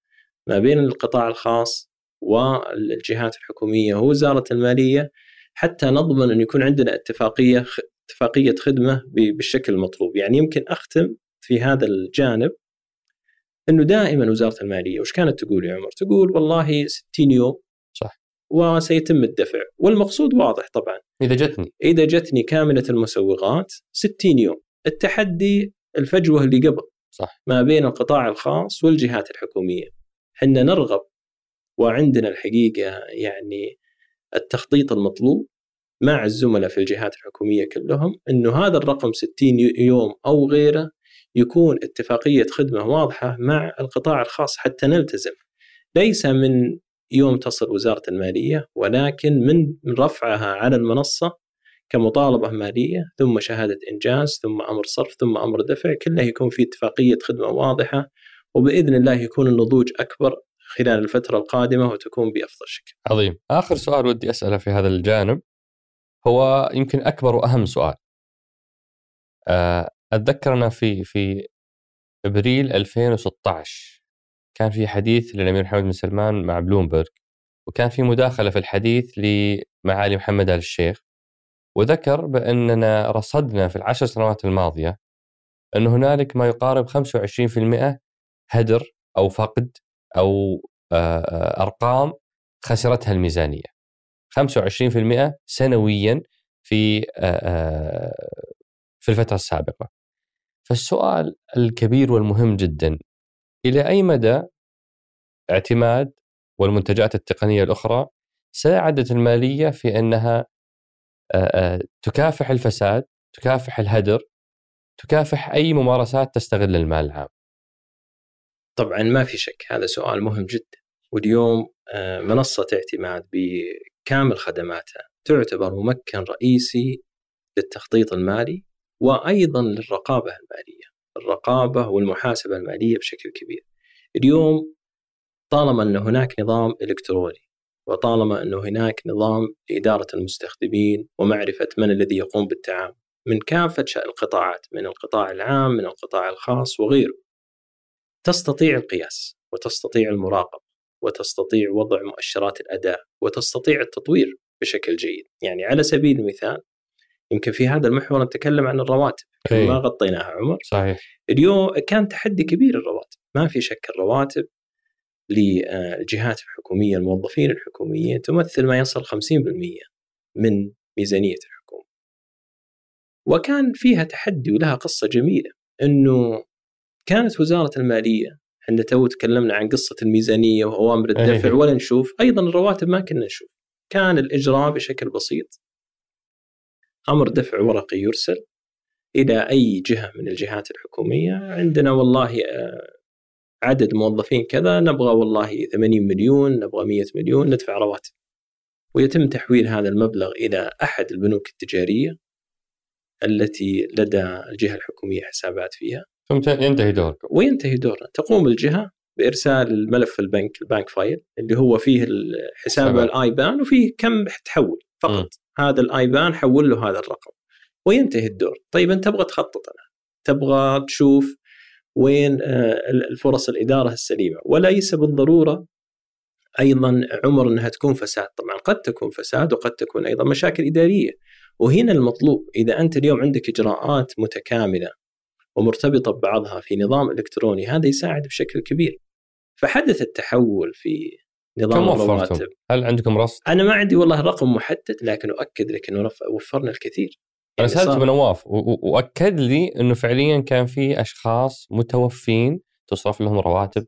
ما بين القطاع الخاص والجهات الحكومية ووزارة المالية حتى نضمن أن يكون عندنا اتفاقية اتفاقية خدمة بالشكل المطلوب. يعني يمكن أختم في هذا الجانب إنه دائما وزارة المالية وش كانت تقول يا عمر؟ تقول والله 60 يوم صح. وسيتم الدفع. والمقصود واضح طبعا. إذا جتني. إذا جتني كاملة المسوغات 60 يوم. التحدي الفجوة اللي قبل. صح. ما بين القطاع الخاص والجهات الحكومية. إحنا نرغب وعندنا الحقيقة يعني التخطيط المطلوب مع الزملاء في الجهات الحكومية كلهم إنه هذا الرقم 60 يوم أو غيره يكون اتفاقية خدمة واضحة مع القطاع الخاص حتى نلتزم. ليس من يوم تصل وزارة المالية ولكن من رفعها على المنصة كمطالبة مالية ثم شهادة إنجاز ثم أمر صرف ثم أمر دفع كله يكون في اتفاقية خدمة واضحة وبإذن الله يكون النضوج أكبر خلال الفترة القادمة وتكون بأفضل شكل. عظيم، آخر سؤال ودي أسأله في هذا الجانب هو يمكن أكبر وأهم سؤال. آه، أتذكر أنا في في إبريل 2016 كان في حديث للأمير محمد بن سلمان مع بلومبرج وكان في مداخلة في الحديث لمعالي محمد آل الشيخ وذكر بأننا رصدنا في العشر سنوات الماضية أن هنالك ما يقارب 25% هدر أو فقد أو أرقام خسرتها الميزانية 25% سنويا في في الفترة السابقة فالسؤال الكبير والمهم جدا إلى أي مدى اعتماد والمنتجات التقنية الأخرى ساعدت المالية في أنها تكافح الفساد تكافح الهدر تكافح أي ممارسات تستغل المال العام؟ طبعا ما في شك هذا سؤال مهم جدا واليوم آه، منصة اعتماد بكامل خدماتها. تعتبر ممكن رئيسي للتخطيط المالي وأيضا للرقابة المالية. الرقابة والمحاسبة المالية بشكل كبير. اليوم طالما أن هناك نظام إلكتروني وطالما انه هناك نظام لإدارة المستخدمين ومعرفة من الذي يقوم بالتعامل من كافة القطاعات من القطاع العام من القطاع الخاص وغيره تستطيع القياس وتستطيع المراقبة. وتستطيع وضع مؤشرات الأداء وتستطيع التطوير بشكل جيد. يعني على سبيل المثال يمكن في هذا المحور نتكلم عن الرواتب. أيه. ما غطيناها عمر. صحيح. اليوم كان تحدي كبير الرواتب. ما في شك الرواتب للجهات الحكومية الموظفين الحكوميين تمثل ما يصل 50% من ميزانية الحكومة. وكان فيها تحدي ولها قصة جميلة أنه كانت وزارة المالية إحنا تو تكلمنا عن قصة الميزانية وأوامر الدفع ولا نشوف. أيضا الرواتب ما كنا نشوف. كان الإجراء بشكل بسيط. أمر دفع ورقي يرسل إلى أي جهة من الجهات الحكومية. عندنا والله آه، عدد موظفين كذا. نبغى والله 80 مليون نبغى 100 مليون ندفع رواتب. ويتم تحويل هذا المبلغ إلى أحد البنوك التجارية التي لدى الجهة الحكومية حسابات فيها. ثم ينتهي دورك. وينتهي دورنا. تقوم الجهة بإرسال الملف البنك ال bank file اللي هو فيه الحساب ال IBAN وفيه كم تحول فقط. م. هذا ال IBAN حول له هذا الرقم. وينتهي الدور. طيب أنت تبغى تخطط أنا. تبغى تشوف وين آه، الفرص الإدارة السليمة. وليس بالضرورة أيضا عمر إنها تكون فساد. طبعا قد تكون فساد وقد تكون أيضا مشاكل إدارية. وهنا المطلوب إذا أنت اليوم عندك إجراءات متكاملة ومرتبطة ببعضها في نظام إلكتروني هذا يساعد بشكل كبير. فحدث التحول في نظام الرواتب هل عندكم رصد؟ أنا ما عندي والله رقم محدد لكن أؤكد لك إنه وفرنا الكثير. أنا يعني سألت بنواف وأكد لي إنه فعليا كان في أشخاص متوفين تصرف لهم رواتب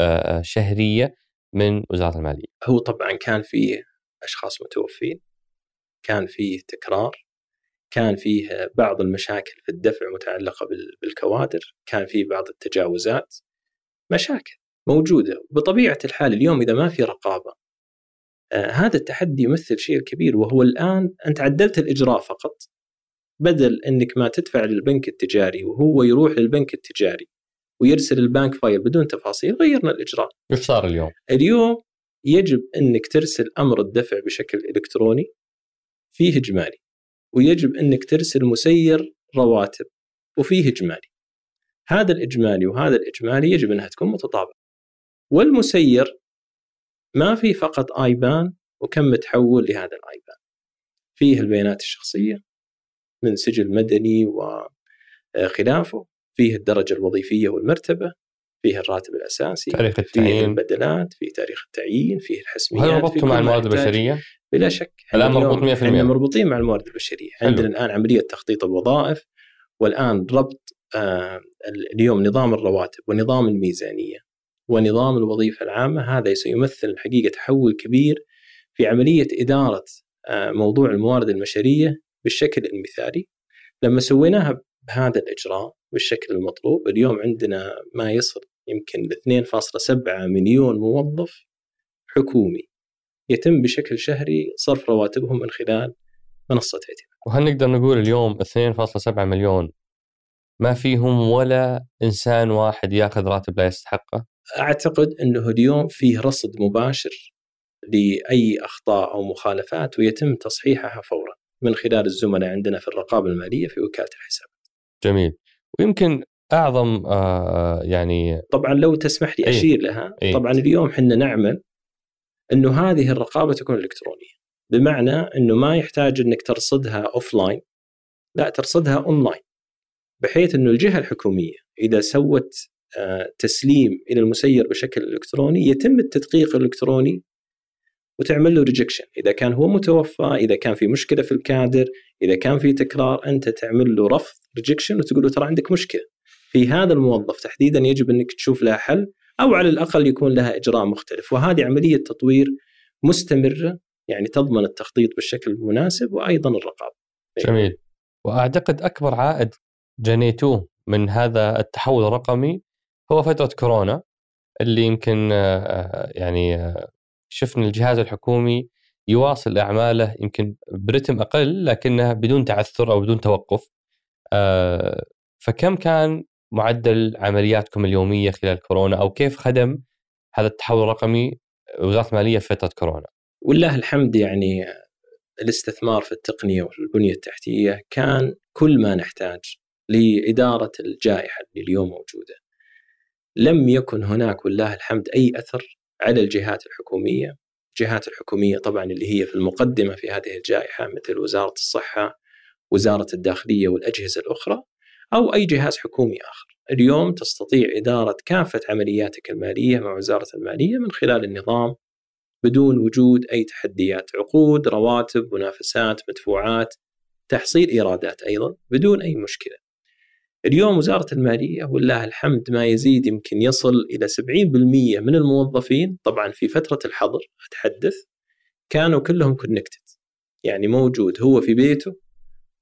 آه، شهرية من وزارة المالية. هو طبعا كان في أشخاص متوفين كان فيه تكرار كان فيه بعض المشاكل في الدفع متعلقة بالكوادر كان فيه بعض التجاوزات. مشاكل موجودة. بطبيعة الحال اليوم إذا ما في رقابة آه هذا التحدي يمثل شيء كبير وهو الآن أنت عدلت الإجراء فقط. بدل أنك ما تدفع للبنك التجاري وهو يروح للبنك التجاري ويرسل البنك فايل بدون تفاصيل غيرنا الإجراء. إيش صار اليوم؟ اليوم يجب أنك ترسل أمر الدفع بشكل إلكتروني فيه إجمالي ويجب أنك ترسل مسير رواتب وفيه إجمالي. هذا الإجمالي وهذا الإجمالي يجب أنها تكون متطابقة. والمسير ما في فقط آيبان وكم متحول لهذا الآيبان. فيه البيانات الشخصية من سجل مدني وخلافه فيه الدرجة الوظيفية والمرتبة فيه الراتب الأساسي تاريخ التعيين. فيه البدلات فيه تاريخ التعيين فيه الحسميات وهل ربطتوا مع الموارد البشرية؟ بلا شك الآن مربوط 100% إحنا مربوطين مع الموارد البشرية. حلو. عندنا الآن عملية تخطيط الوظائف والآن ربط آه اليوم نظام الرواتب ونظام الميزانية ونظام الوظيفة العامة هذا سيمثل الحقيقة تحول كبير في عملية إدارة آه موضوع الموارد البشريه بالشكل المثالي. لما سويناها بهذا الإجراء بالشكل المطلوب اليوم عندنا ما يصل يمكن 2.7 مليون موظف حكومي يتم بشكل شهري صرف رواتبهم من خلال منصة اعتماد. وهل نقدر نقول اليوم 2.7 مليون ما فيهم ولا إنسان واحد ياخذ راتب لا يستحقه؟ أعتقد إنه اليوم فيه رصد مباشر لأي أخطاء أو مخالفات ويتم تصحيحها فورا من خلال الزملاء عندنا في الرقابة المالية في وكالة الحساب. جميل ويمكن أعظم آه يعني طبعا لو تسمح لي أشير لها أي. طبعا اليوم إحنا نعمل إنه هذه الرقابة تكون إلكترونية بمعنى إنه ما يحتاج إنك ترصدها offline لا ترصدها أونلاين بحيث إنه الجهة الحكومية إذا سوت آه، تسليم إلى المسير بشكل إلكتروني يتم التدقيق الإلكتروني وتعمل له rejection إذا كان هو متوفى إذا كان في مشكلة في الكادر إذا كان في تكرار أنت تعمل له رفض rejection وتقول له ترى عندك مشكلة. في هذا الموظف تحديدا يجب أنك تشوف لها حل أو على الأقل يكون لها إجراء مختلف. وهذه عملية تطوير مستمرة يعني تضمن التخطيط بالشكل المناسب وأيضا الرقابة. جميل. وأعتقد أكبر عائد جنيتوه من هذا التحول الرقمي هو فترة كورونا اللي يمكن آه، آه، يعني آه، شفنا الجهاز الحكومي يواصل أعماله يمكن برتم أقل لكنها بدون تعثر أو بدون توقف. آه، فكم كان معدل عملياتكم اليومية خلال كورونا أو كيف خدم هذا التحول الرقمي وزاره المالية في فترة كورونا؟ ولله الحمد يعني الاستثمار في التقنية والبنية التحتية كان كل ما نحتاج لإدارة الجائحة اللي اليوم موجودة. لم يكن هناك ولله الحمد أي أثر على الجهات الحكومية، الجهات الحكومية طبعا اللي هي في المقدمة في هذه الجائحة مثل وزارة الصحة، وزارة الداخلية والأجهزة الأخرى أو أي جهاز حكومي آخر. اليوم تستطيع إدارة كافة عملياتك المالية مع وزارة المالية من خلال النظام بدون وجود أي تحديات، عقود، رواتب، منافسات، مدفوعات، تحصيل إيرادات أيضا بدون أي مشكلة. اليوم وزارة المالية ولله الحمد ما يزيد يمكن يصل إلى 70% من الموظفين. طبعا في فترة الحظر أتحدث كانوا كلهم كونكتد يعني موجود هو في بيته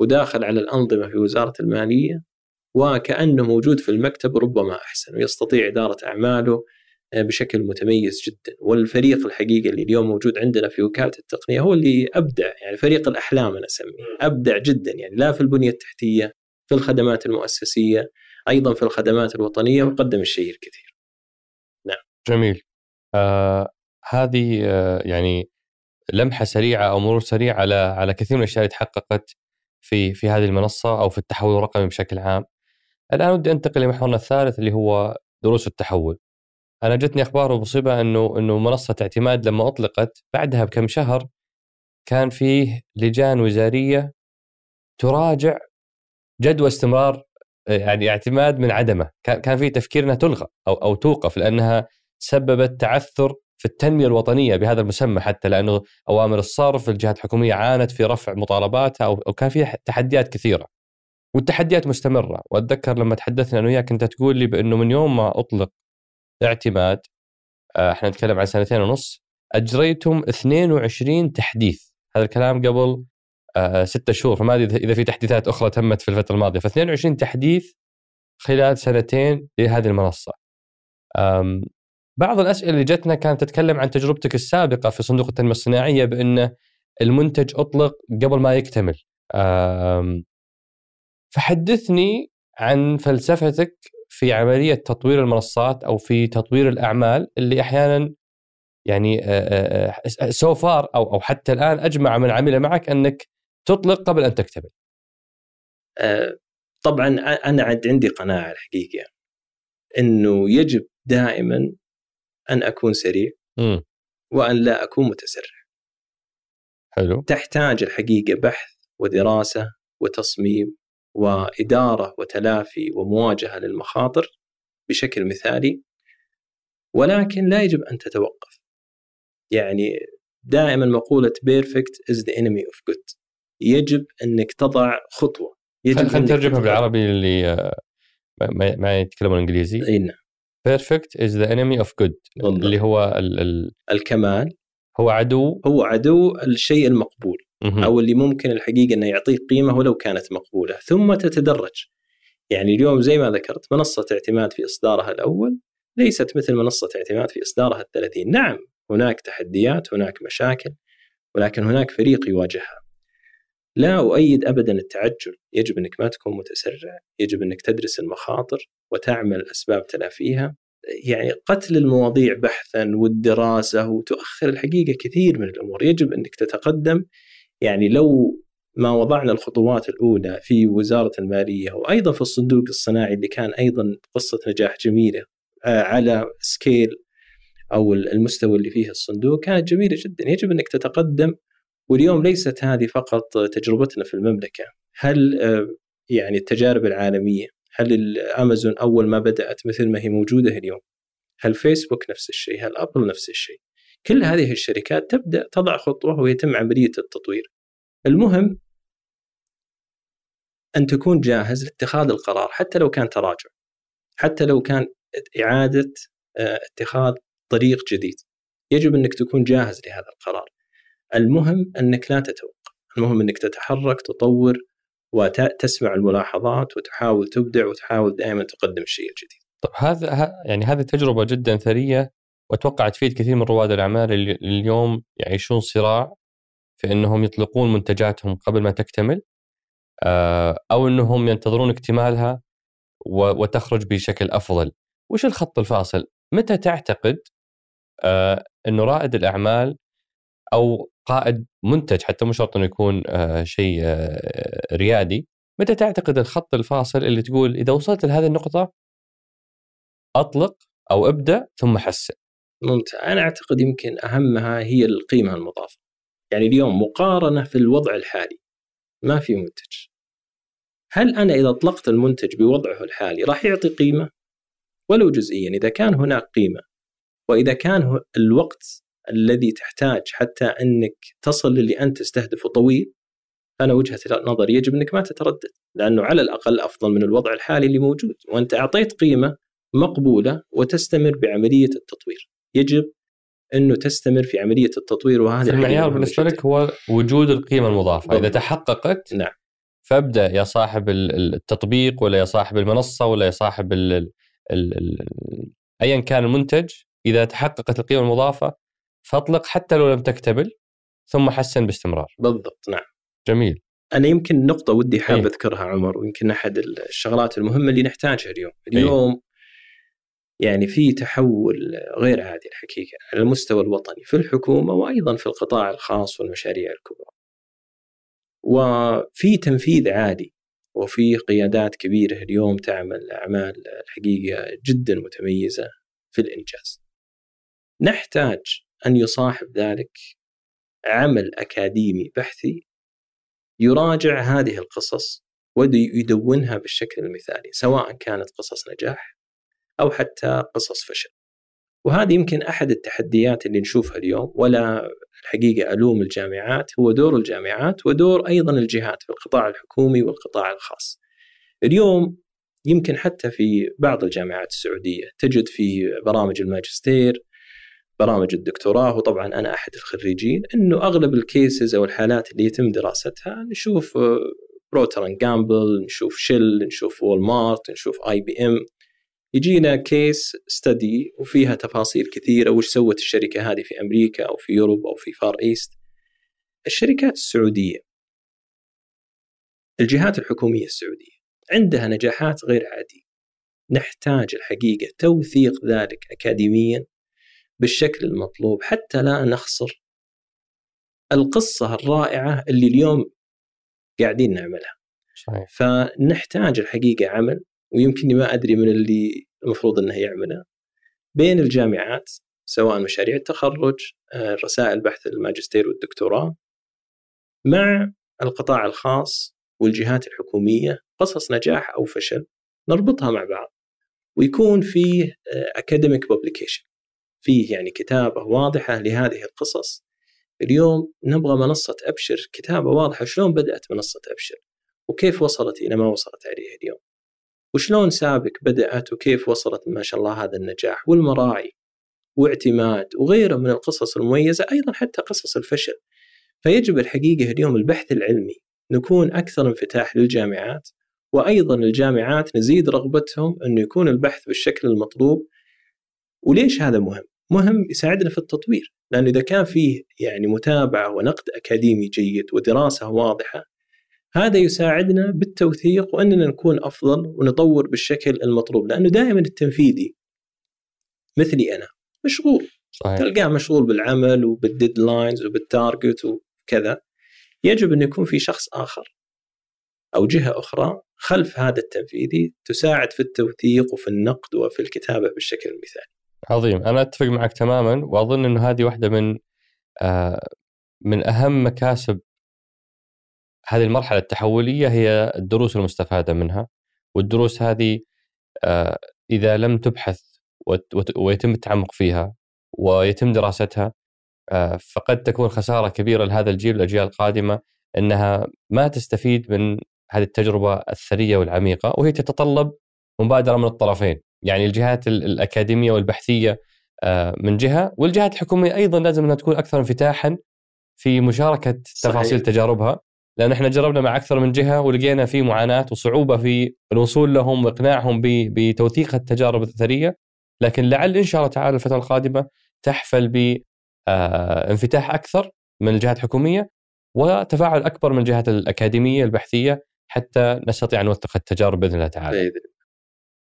وداخل على الأنظمة في وزارة المالية وكأنه موجود في المكتب ربما أحسن ويستطيع إدارة أعماله آه، بشكل متميز جدا. والفريق الحقيقة اللي اليوم موجود عندنا في وكالة التقنية هو اللي أبدع يعني فريق الأحلام أنا أسميه. أبدع جدا يعني لا في البنية التحتية في الخدمات المؤسسية أيضا في الخدمات الوطنية وقدم الشيء الكثير جميل. آه هذه آه يعني لمحة سريعة أو مرور سريع على على كثير من الأشياء اللي تحققت في في هذه المنصة أو في التحول الرقمي بشكل عام. الآن ودي أنتقل لمحورنا الثالث اللي هو دروس التحول. أنا جتني أخبار مصيبة أنه أنه منصة اعتماد لما أطلقت بعدها بكم شهر كان فيه لجان وزارية تراجع جدوى استمرار يعني اعتماد من عدمه، كان في تفكير إنها تلغى أو أو توقف لأنها سببت تعثر في التنمية الوطنية بهذا المسمى حتى لأنه أوامر الصرف الجهات الحكومية عانت في رفع مطالباتها أو كان في تحديات كثيرة. والتحديات مستمرة، وأتذكر لما تحدثنا أنا وياك أنت تقول لي بأنه من يوم ما أطلق اعتماد آه، إحنا نتكلم عن سنتين ونص أجريتم 22 تحديث، هذا الكلام قبل ستة شهور فما أدري اذا في تحديثات أخرى تمت في الفترة الماضية، ف 22 تحديث خلال سنتين لهذه المنصة. بعض الأسئلة اللي جتنا كانت تتكلم عن تجربتك السابقة في صندوق التنمية الصناعية بأن المنتج أطلق قبل ما يكتمل. فحدثني عن فلسفتك في عملية تطوير المنصات أو في تطوير الأعمال اللي أحيانا يعني سو فار أو أو حتى الآن أجمع من عمل معك أنك تطلق قبل أن تكتمل. آه، طبعا أنا عندي قناعة الحقيقة إنه يجب دائما أن أكون سريع وأن لا أكون متسرع. حلو تحتاج الحقيقة بحث ودراسة وتصميم وإدارة وتلافي ومواجهة للمخاطر بشكل مثالي ولكن لا يجب أن تتوقف. يعني دائما مقولة perfect is the enemy of good. يجب أنك تضع خطوة. يجب خلينا نترجمها بالعربي اللي آه، ما- ما يتكلمون إنجليزي. أي نعم. perfect is the enemy of good. اللي هو ال ال الكمال. هو عدو. هو عدو الشيء المقبول. أو اللي ممكن الحقيقة أنه يعطيك قيمة ولو كانت مقبولة. ثم تتدرج. يعني اليوم زي ما ذكرت منصة اعتماد في إصدارها الأول ليست مثل منصة اعتماد في إصدارها الثلاثين. نعم هناك تحديات هناك مشاكل ولكن هناك فريق يواجهها. لا أؤيد أبدا التعجل. يجب أنك ما تكون متسرع. يجب أنك تدرس المخاطر وتعمل أسباب تلافيها يعني قتل المواضيع بحثا والدراسة وتؤخر الحقيقة كثير من الأمور. يجب أنك تتقدم. يعني لو ما وضعنا الخطوات الأولى في وزارة المالية وأيضا في الصندوق الصناعي اللي كان أيضا قصة نجاح جميلة آه، على scale أو المستوى اللي فيه الصندوق كانت جميلة جدا. يجب أنك تتقدم. واليوم ليست هذه فقط تجربتنا في المملكة. هل آه، يعني التجارب العالمية هل امازون أول ما بدأت مثل ما هي موجودة اليوم؟ هل فيسبوك نفس الشيء؟ هل أبل نفس الشيء؟ كل هذه الشركات تبدأ تضع خطوة ويتم عملية التطوير. المهم أن تكون جاهز لاتخاذ القرار حتى لو كان تراجع حتى لو كان إعادة آه، اتخاذ طريق جديد. يجب أنك تكون جاهز لهذا القرار. المهم أنك لا تتوقف المهم أنك تتحرك تطور وتسمع الملاحظات وتحاول تبدع وتحاول دائما تقدم الشيء الجديد. طب هذا يعني هذه تجربة جدا ثرية وأتوقع تفيد كثير من رواد الأعمال اللي اليوم يعيشون صراع في أنهم يطلقون منتجاتهم قبل ما تكتمل آه، أو أنهم ينتظرون اكتمالها وتخرج بشكل أفضل. وش الخط الفاصل؟ متى تعتقد آه، إنه رائد الأعمال أو قائد منتج حتى مو شرط إنه يكون آه، شيء آه، ريادي. متى تعتقد الخط الفاصل اللي تقول إذا وصلت لهذه النقطة أطلق أو ابدأ ثم حسن؟ ممتاز. أنا أعتقد يمكن أهمها هي القيمة المضافة. يعني اليوم مقارنة في الوضع الحالي ما في منتج. هل أنا إذا أطلقت المنتج بوضعه الحالي راح يعطي قيمة؟ ولو جزئيا إذا كان هناك قيمة وإذا كان الوقت الذي تحتاج حتى أنك تصل للي أنت تستهدفه طويل أنا وجهة نظري يجب أنك ما تتردد لأنه على الأقل أفضل من الوضع الحالي اللي موجود وأنت أعطيت قيمة مقبولة وتستمر بعملية التطوير. يجب أنه تستمر في عملية التطوير وهذا المعيار بالنسبة لك هو وجود القيمة المضافة. بالضبط. اذا تحققت نعم. فابدأ يا صاحب التطبيق ولا يا صاحب المنصة ولا يا صاحب ال ال ال ايا كان المنتج. إذا تحققت القيمة المضافة فاطلق حتى لو لم تكتمل ثم حسن باستمرار. بالضبط نعم. جميل. أنا يمكن نقطة ودي حاب أيه. أذكرها عمر ويمكن أحد الشغلات المهمة اللي نحتاجها اليوم. اليوم أيه. يعني في تحول غير عادي الحقيقة على المستوى الوطني في الحكومة وأيضا في القطاع الخاص والمشاريع الكبرى. وفي تنفيذ عالي وفي قيادات كبيرة اليوم تعمل أعمال الحقيقة جدا متميزة في الإنجاز. نحتاج أن يصاحب ذلك عمل أكاديمي بحثي يراجع هذه القصص ويدونها بالشكل المثالي سواء كانت قصص نجاح أو حتى قصص فشل. وهذه يمكن أحد التحديات اللي نشوفها اليوم ولا الحقيقة ألوم الجامعات هو دور الجامعات ودور أيضا الجهات في القطاع الحكومي والقطاع الخاص. اليوم يمكن حتى في بعض الجامعات السعودية تجد في برامج الماجستير برامج الدكتوراه وطبعا أنا أحد الخريجين إنه أغلب ال cases أو الحالات اللي يتم دراستها نشوف Procter and Gamble نشوف Shell نشوف Walmart نشوف IBM يجينا case study وفيها تفاصيل كثيرة وش سوت الشركة هذه في أمريكا أو في Europe أو في Far East الشركات السعودية الجهات الحكومية السعودية عندها نجاحات غير عادية. نحتاج الحقيقة توثيق ذلك اكاديميا بالشكل المطلوب حتى لا نخسر القصة الرائعة اللي اليوم قاعدين نعملها صحيح. فنحتاج الحقيقة عمل ويمكن ما أدري من اللي المفروض أنه يعمله بين الجامعات سواء مشاريع التخرج آه، رسائل بحث الماجستير والدكتوراه مع القطاع الخاص والجهات الحكومية قصص نجاح أو فشل نربطها مع بعض ويكون فيه academic آه، publication فيه يعني كتابة واضحة لهذه القصص. اليوم نبغى منصة أبشر كتابة واضحة شلون بدأت منصة أبشر؟ وكيف وصلت إلى ما وصلت عليه اليوم؟ وشلون سابق بدأت وكيف وصلت ما شاء الله هذا النجاح والمراعي واعتماد وغيره من القصص المميزة أيضا حتى قصص الفشل. فيجب الحقيقة اليوم البحث العلمي نكون أكثر انفتاح للجامعات وأيضا الجامعات نزيد رغبتهم أنه يكون البحث بالشكل المطلوب. وليش هذا مهم؟ مهم يساعدنا في التطوير لأنه إذا كان فيه يعني متابعة ونقد أكاديمي جيد ودراسة واضحة هذا يساعدنا بالتوثيق وأننا نكون أفضل ونطور بالشكل المطلوب لأنه دائما التنفيذي مثلي أنا مشغول صحيح. تلقاه مشغول بالعمل وبال deadlines وبال target وكذا يجب أن يكون في شخص آخر أو جهة أخرى خلف هذا التنفيذي تساعد في التوثيق وفي النقد وفي الكتابة بالشكل المثالي. عظيم. أنا أتفق معك تماما وأظن إنه هذه واحدة من آه من أهم مكاسب هذه المرحلة التحولية هي الدروس المستفادة منها. والدروس هذه آه إذا لم تبحث ويتم التعمق فيها ويتم دراستها آه فقد تكون خسارة كبيرة لهذا الجيل والاجيال القادمة إنها ما تستفيد من هذه التجربة الثرية والعميقة وهي تتطلب مبادرة من الطرفين. يعني الجهات الأكاديمية والبحثية آه، من جهة والجهات الحكومية أيضا لازم أنها تكون أكثر انفتاحا في مشاركة تفاصيل تجاربها لأن إحنا جربنا مع أكثر من جهة ولقينا في معاناة وصعوبة في الوصول لهم وإقناعهم بتوثيق التجارب الثريه لكن لعل إن شاء الله تعالى الفترة القادمة تحفل بانفتاح آه، أكثر من الجهات الحكومية وتفاعل أكبر من الجهات الأكاديمية البحثية حتى نستطيع أن نوثق التجارب بإذن الله تعالى.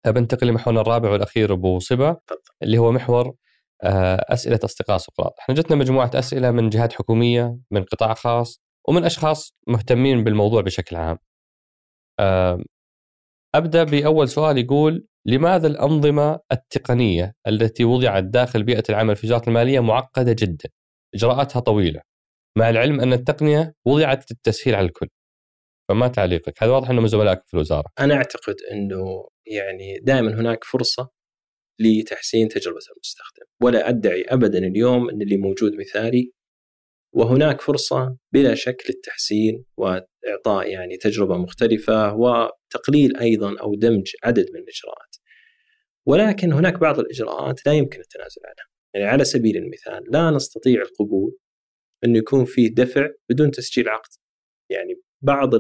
بنتقل لمحورنا الرابع والأخير أبو صبا اللي هو محور آه، أسئلة أصدقاء سقراط. إحنا جتنا مجموعة أسئلة من جهات حكومية، من قطاع خاص، ومن أشخاص مهتمين بالموضوع بشكل عام. أبدأ بأول سؤال يقول لماذا الأنظمة التقنية التي وضعت داخل بيئة العمل في وزاره المالية معقدة جدا؟ إجراءاتها طويلة. مع العلم أن التقنية وضعت للتسهيل على الكل. فما تعليقك؟ هذا واضح إنه من زملائك في الوزارة. أنا أعتقد إنه يعني دائما هناك فرصة لتحسين تجربة المستخدم، ولا أدعي ابدا اليوم إن اللي موجود مثالي وهناك فرصة بلا شك للتحسين وإعطاء يعني تجربة مختلفة وتقليل أيضا أو دمج عدد من الإجراءات. ولكن هناك بعض الإجراءات لا يمكن التنازل عنها. يعني على سبيل المثال لا نستطيع القبول إنه يكون في دفع بدون تسجيل عقد. يعني بعض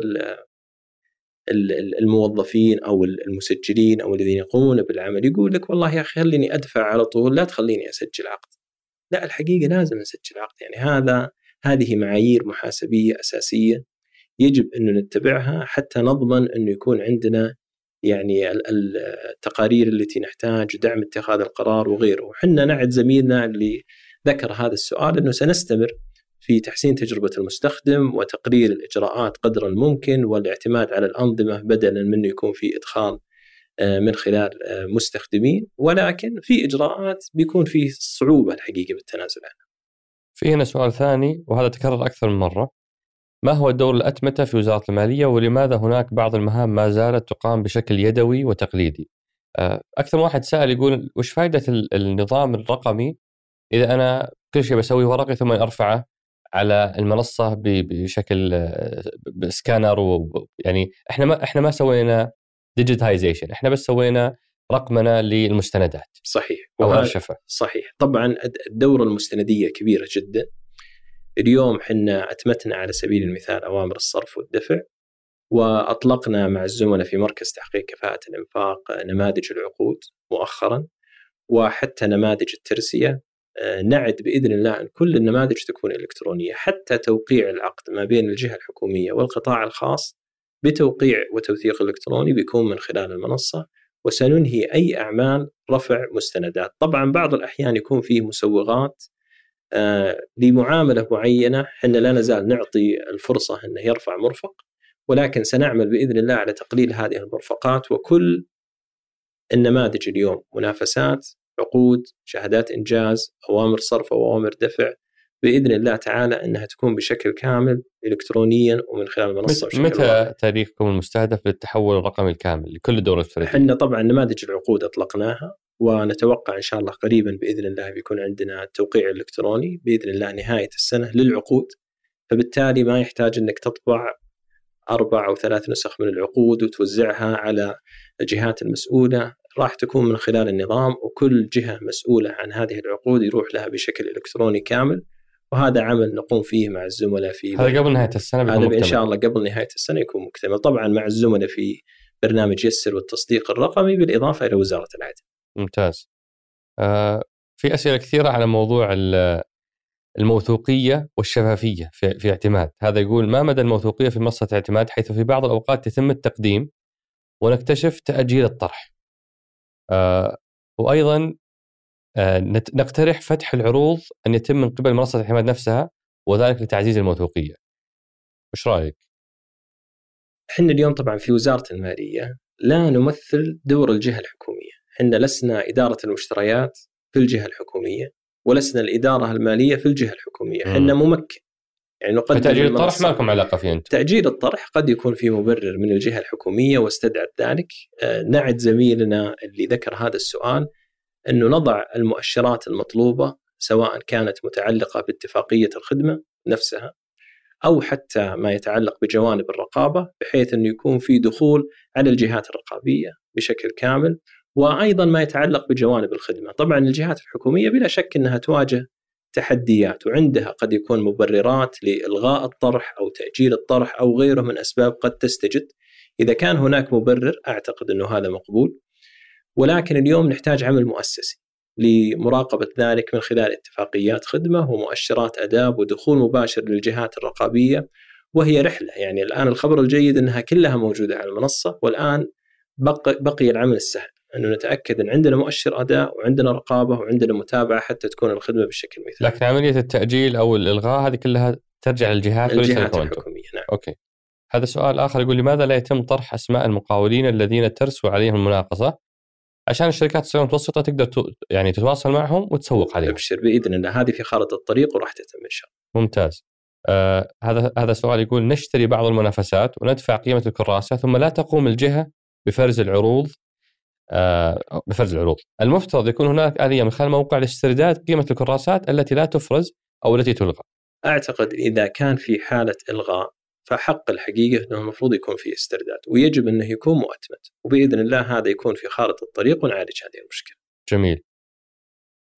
الموظفين أو المسجلين أو الذين يقومون بالعمل يقول لك والله يا أخي خليني أدفع على طول لا تخليني أسجل عقد. لا الحقيقة لازم نسجل عقد يعني هذا هذه معايير محاسبية أساسية يجب انه نتبعها حتى نضمن أنه يكون عندنا يعني التقارير التي نحتاج دعم اتخاذ القرار وغيره وحنا نعد زميلنا اللي ذكر هذا السؤال أنه سنستمر في تحسين تجربة المستخدم وتقرير الإجراءات قدر الممكن والاعتماد على الأنظمة بدلا من يكون في إدخال آه، من خلال آه، مستخدمين. ولكن في إجراءات بيكون في صعوبة الحقيقة بالتنازل عنها. في هنا سؤال ثاني وهذا تكرر أكثر من مرة. ما هو دور الأتمتة في وزارة المالية ولماذا هناك بعض المهام ما زالت تقام بشكل يدوي وتقليدي؟ آه، أكثر واحد سأل يقول وش فائدة النظام الرقمي إذا أنا كل شيء بسويه ورقي ثم أرفعه؟ على المنصة بشكل بسكانر ويعني إحنا ما إحنا ما سوينا digitization إحنا بس سوينا رقمنه للمستندات. صحيح. أو ارشفه صحيح. طبعا الدورة المستندية كبيرة جدا. اليوم حنا أتمتنا على سبيل المثال أوامر الصرف والدفع وأطلقنا مع الزملاء في مركز تحقيق كفاءة الإنفاق نماذج العقود مؤخرا وحتى نماذج الترسية نعد بإذن الله أن كل النماذج تكون إلكترونية حتى توقيع العقد ما بين الجهة الحكومية والقطاع الخاص بتوقيع وتوثيق إلكتروني بيكون من خلال المنصة وسننهي أي أعمال رفع مستندات، طبعا بعض الأحيان يكون فيه مسوغات آه لمعاملة معينة إحنا لا نزال نعطي الفرصة إنه يرفع مرفق ولكن سنعمل بإذن الله على تقليل هذه المرفقات وكل النماذج اليوم منافسات عقود شهادات إنجاز أوامر صرف أو أوامر دفع بإذن الله تعالى إنها تكون بشكل كامل الكترونيا ومن خلال المنصه بشكل متى واحد. تاريخكم المستهدف للتحول الرقمي الكامل لكل الدور الفرديه؟ إحنا طبعا نماذج العقود أطلقناها ونتوقع إن شاء الله قريبا بإذن الله بيكون عندنا التوقيع الالكتروني بإذن الله نهاية السنة للعقود فبالتالي ما يحتاج إنك تطبع أربع أو ثلاث نسخ من العقود وتوزعها على الجهات المسؤوله راح تكون من خلال النظام وكل جهة مسؤولة عن هذه العقود يروح لها بشكل إلكتروني كامل. وهذا عمل نقوم فيه مع الزملاء في هذا قبل نهاية السنة هذا ان شاء الله قبل نهاية السنة يكون مكتمل. طبعا مع الزملاء في برنامج يسر والتصديق الرقمي بالإضافة إلى وزارة العدل. ممتاز. آه في أسئلة كثيرة على موضوع ال- الموثوقية والشفافية في, في اعتماد، هذا يقول ما مدى الموثوقية في منصة اعتماد حيث في بعض الأوقات يتم التقديم ونكتشف تأجيل الطرح. آه وأيضا آه نقترح فتح العروض أن يتم من قبل منصة الاعتماد نفسها وذلك لتعزيز الموثوقية. وش رأيك؟ إحنا اليوم طبعا في وزارة المالية لا نمثل دور الجهة الحكومية، إحنا لسنا إدارة المشتريات في الجهة الحكومية ولسنا الإدارة المالية في الجهة الحكومية، إحنا ممكن. يعني نقدم فتأجيل الطرح. ما لكم علاقة فيه أنتم. تأجيل الطرح قد يكون في مبرر من الجهة الحكومية واستدعت ذلك. آه، نعد زميلنا اللي ذكر هذا السؤال أنه نضع المؤشرات المطلوبة سواء كانت متعلقة باتفاقية الخدمة نفسها أو حتى ما يتعلق بجوانب الرقابة بحيث أنه يكون في دخول على الجهات الرقابية بشكل كامل. وأيضا ما يتعلق بجوانب الخدمة. طبعا الجهات الحكومية بلا شك أنها تواجه تحديات وعندها قد يكون مبررات لإلغاء الطرح أو تأجيل الطرح أو غيره من أسباب قد تستجد. إذا كان هناك مبرر أعتقد أنه هذا مقبول. ولكن اليوم نحتاج عمل مؤسسي لمراقبة ذلك من خلال اتفاقيات خدمة ومؤشرات أداب ودخول مباشر للجهات الرقابية. وهي رحلة يعني الآن الخبر الجيد أنها كلها موجودة على المنصة والآن بقي, بقي العمل السهل. أنه نتأكد أن عندنا مؤشر أداء وعندنا رقابة وعندنا متابعة حتى تكون الخدمة بالشكل المثالي لكن عملية التأجيل أو الإلغاء هذه كلها ترجع للجهات الجهات. الحكومية نعم أوكي. هذا سؤال آخر يقول لماذا لا يتم طرح أسماء المقاولين الذين ترسو عليهم المناقصة عشان الشركات الصغيره المتوسطة تقدر ت- يعني تتواصل معهم وتسوق عليهم. أبشر بإذن الله هذه في خارطة الطريق وراح تتم إن شاء ممتاز. آه هذا هذا سؤال يقول نشتري بعض المنافسات وندفع قيمة الكراسة ثم لا تقوم الجهة بفرز العروض بفرز العروض. المفترض يكون هناك آلية من خلال موقع لاسترداد قيمة الكراسات التي لا تفرز أو التي تلغى. الله. أعتقد إذا كان في حالة إلغاء فحق الحقيقة إنه المفروض يكون في استرداد ويجب إنه يكون مؤتمت وبإذن الله هذا يكون في خارطة الطريق ونعالج هذه المشكلة. جميل.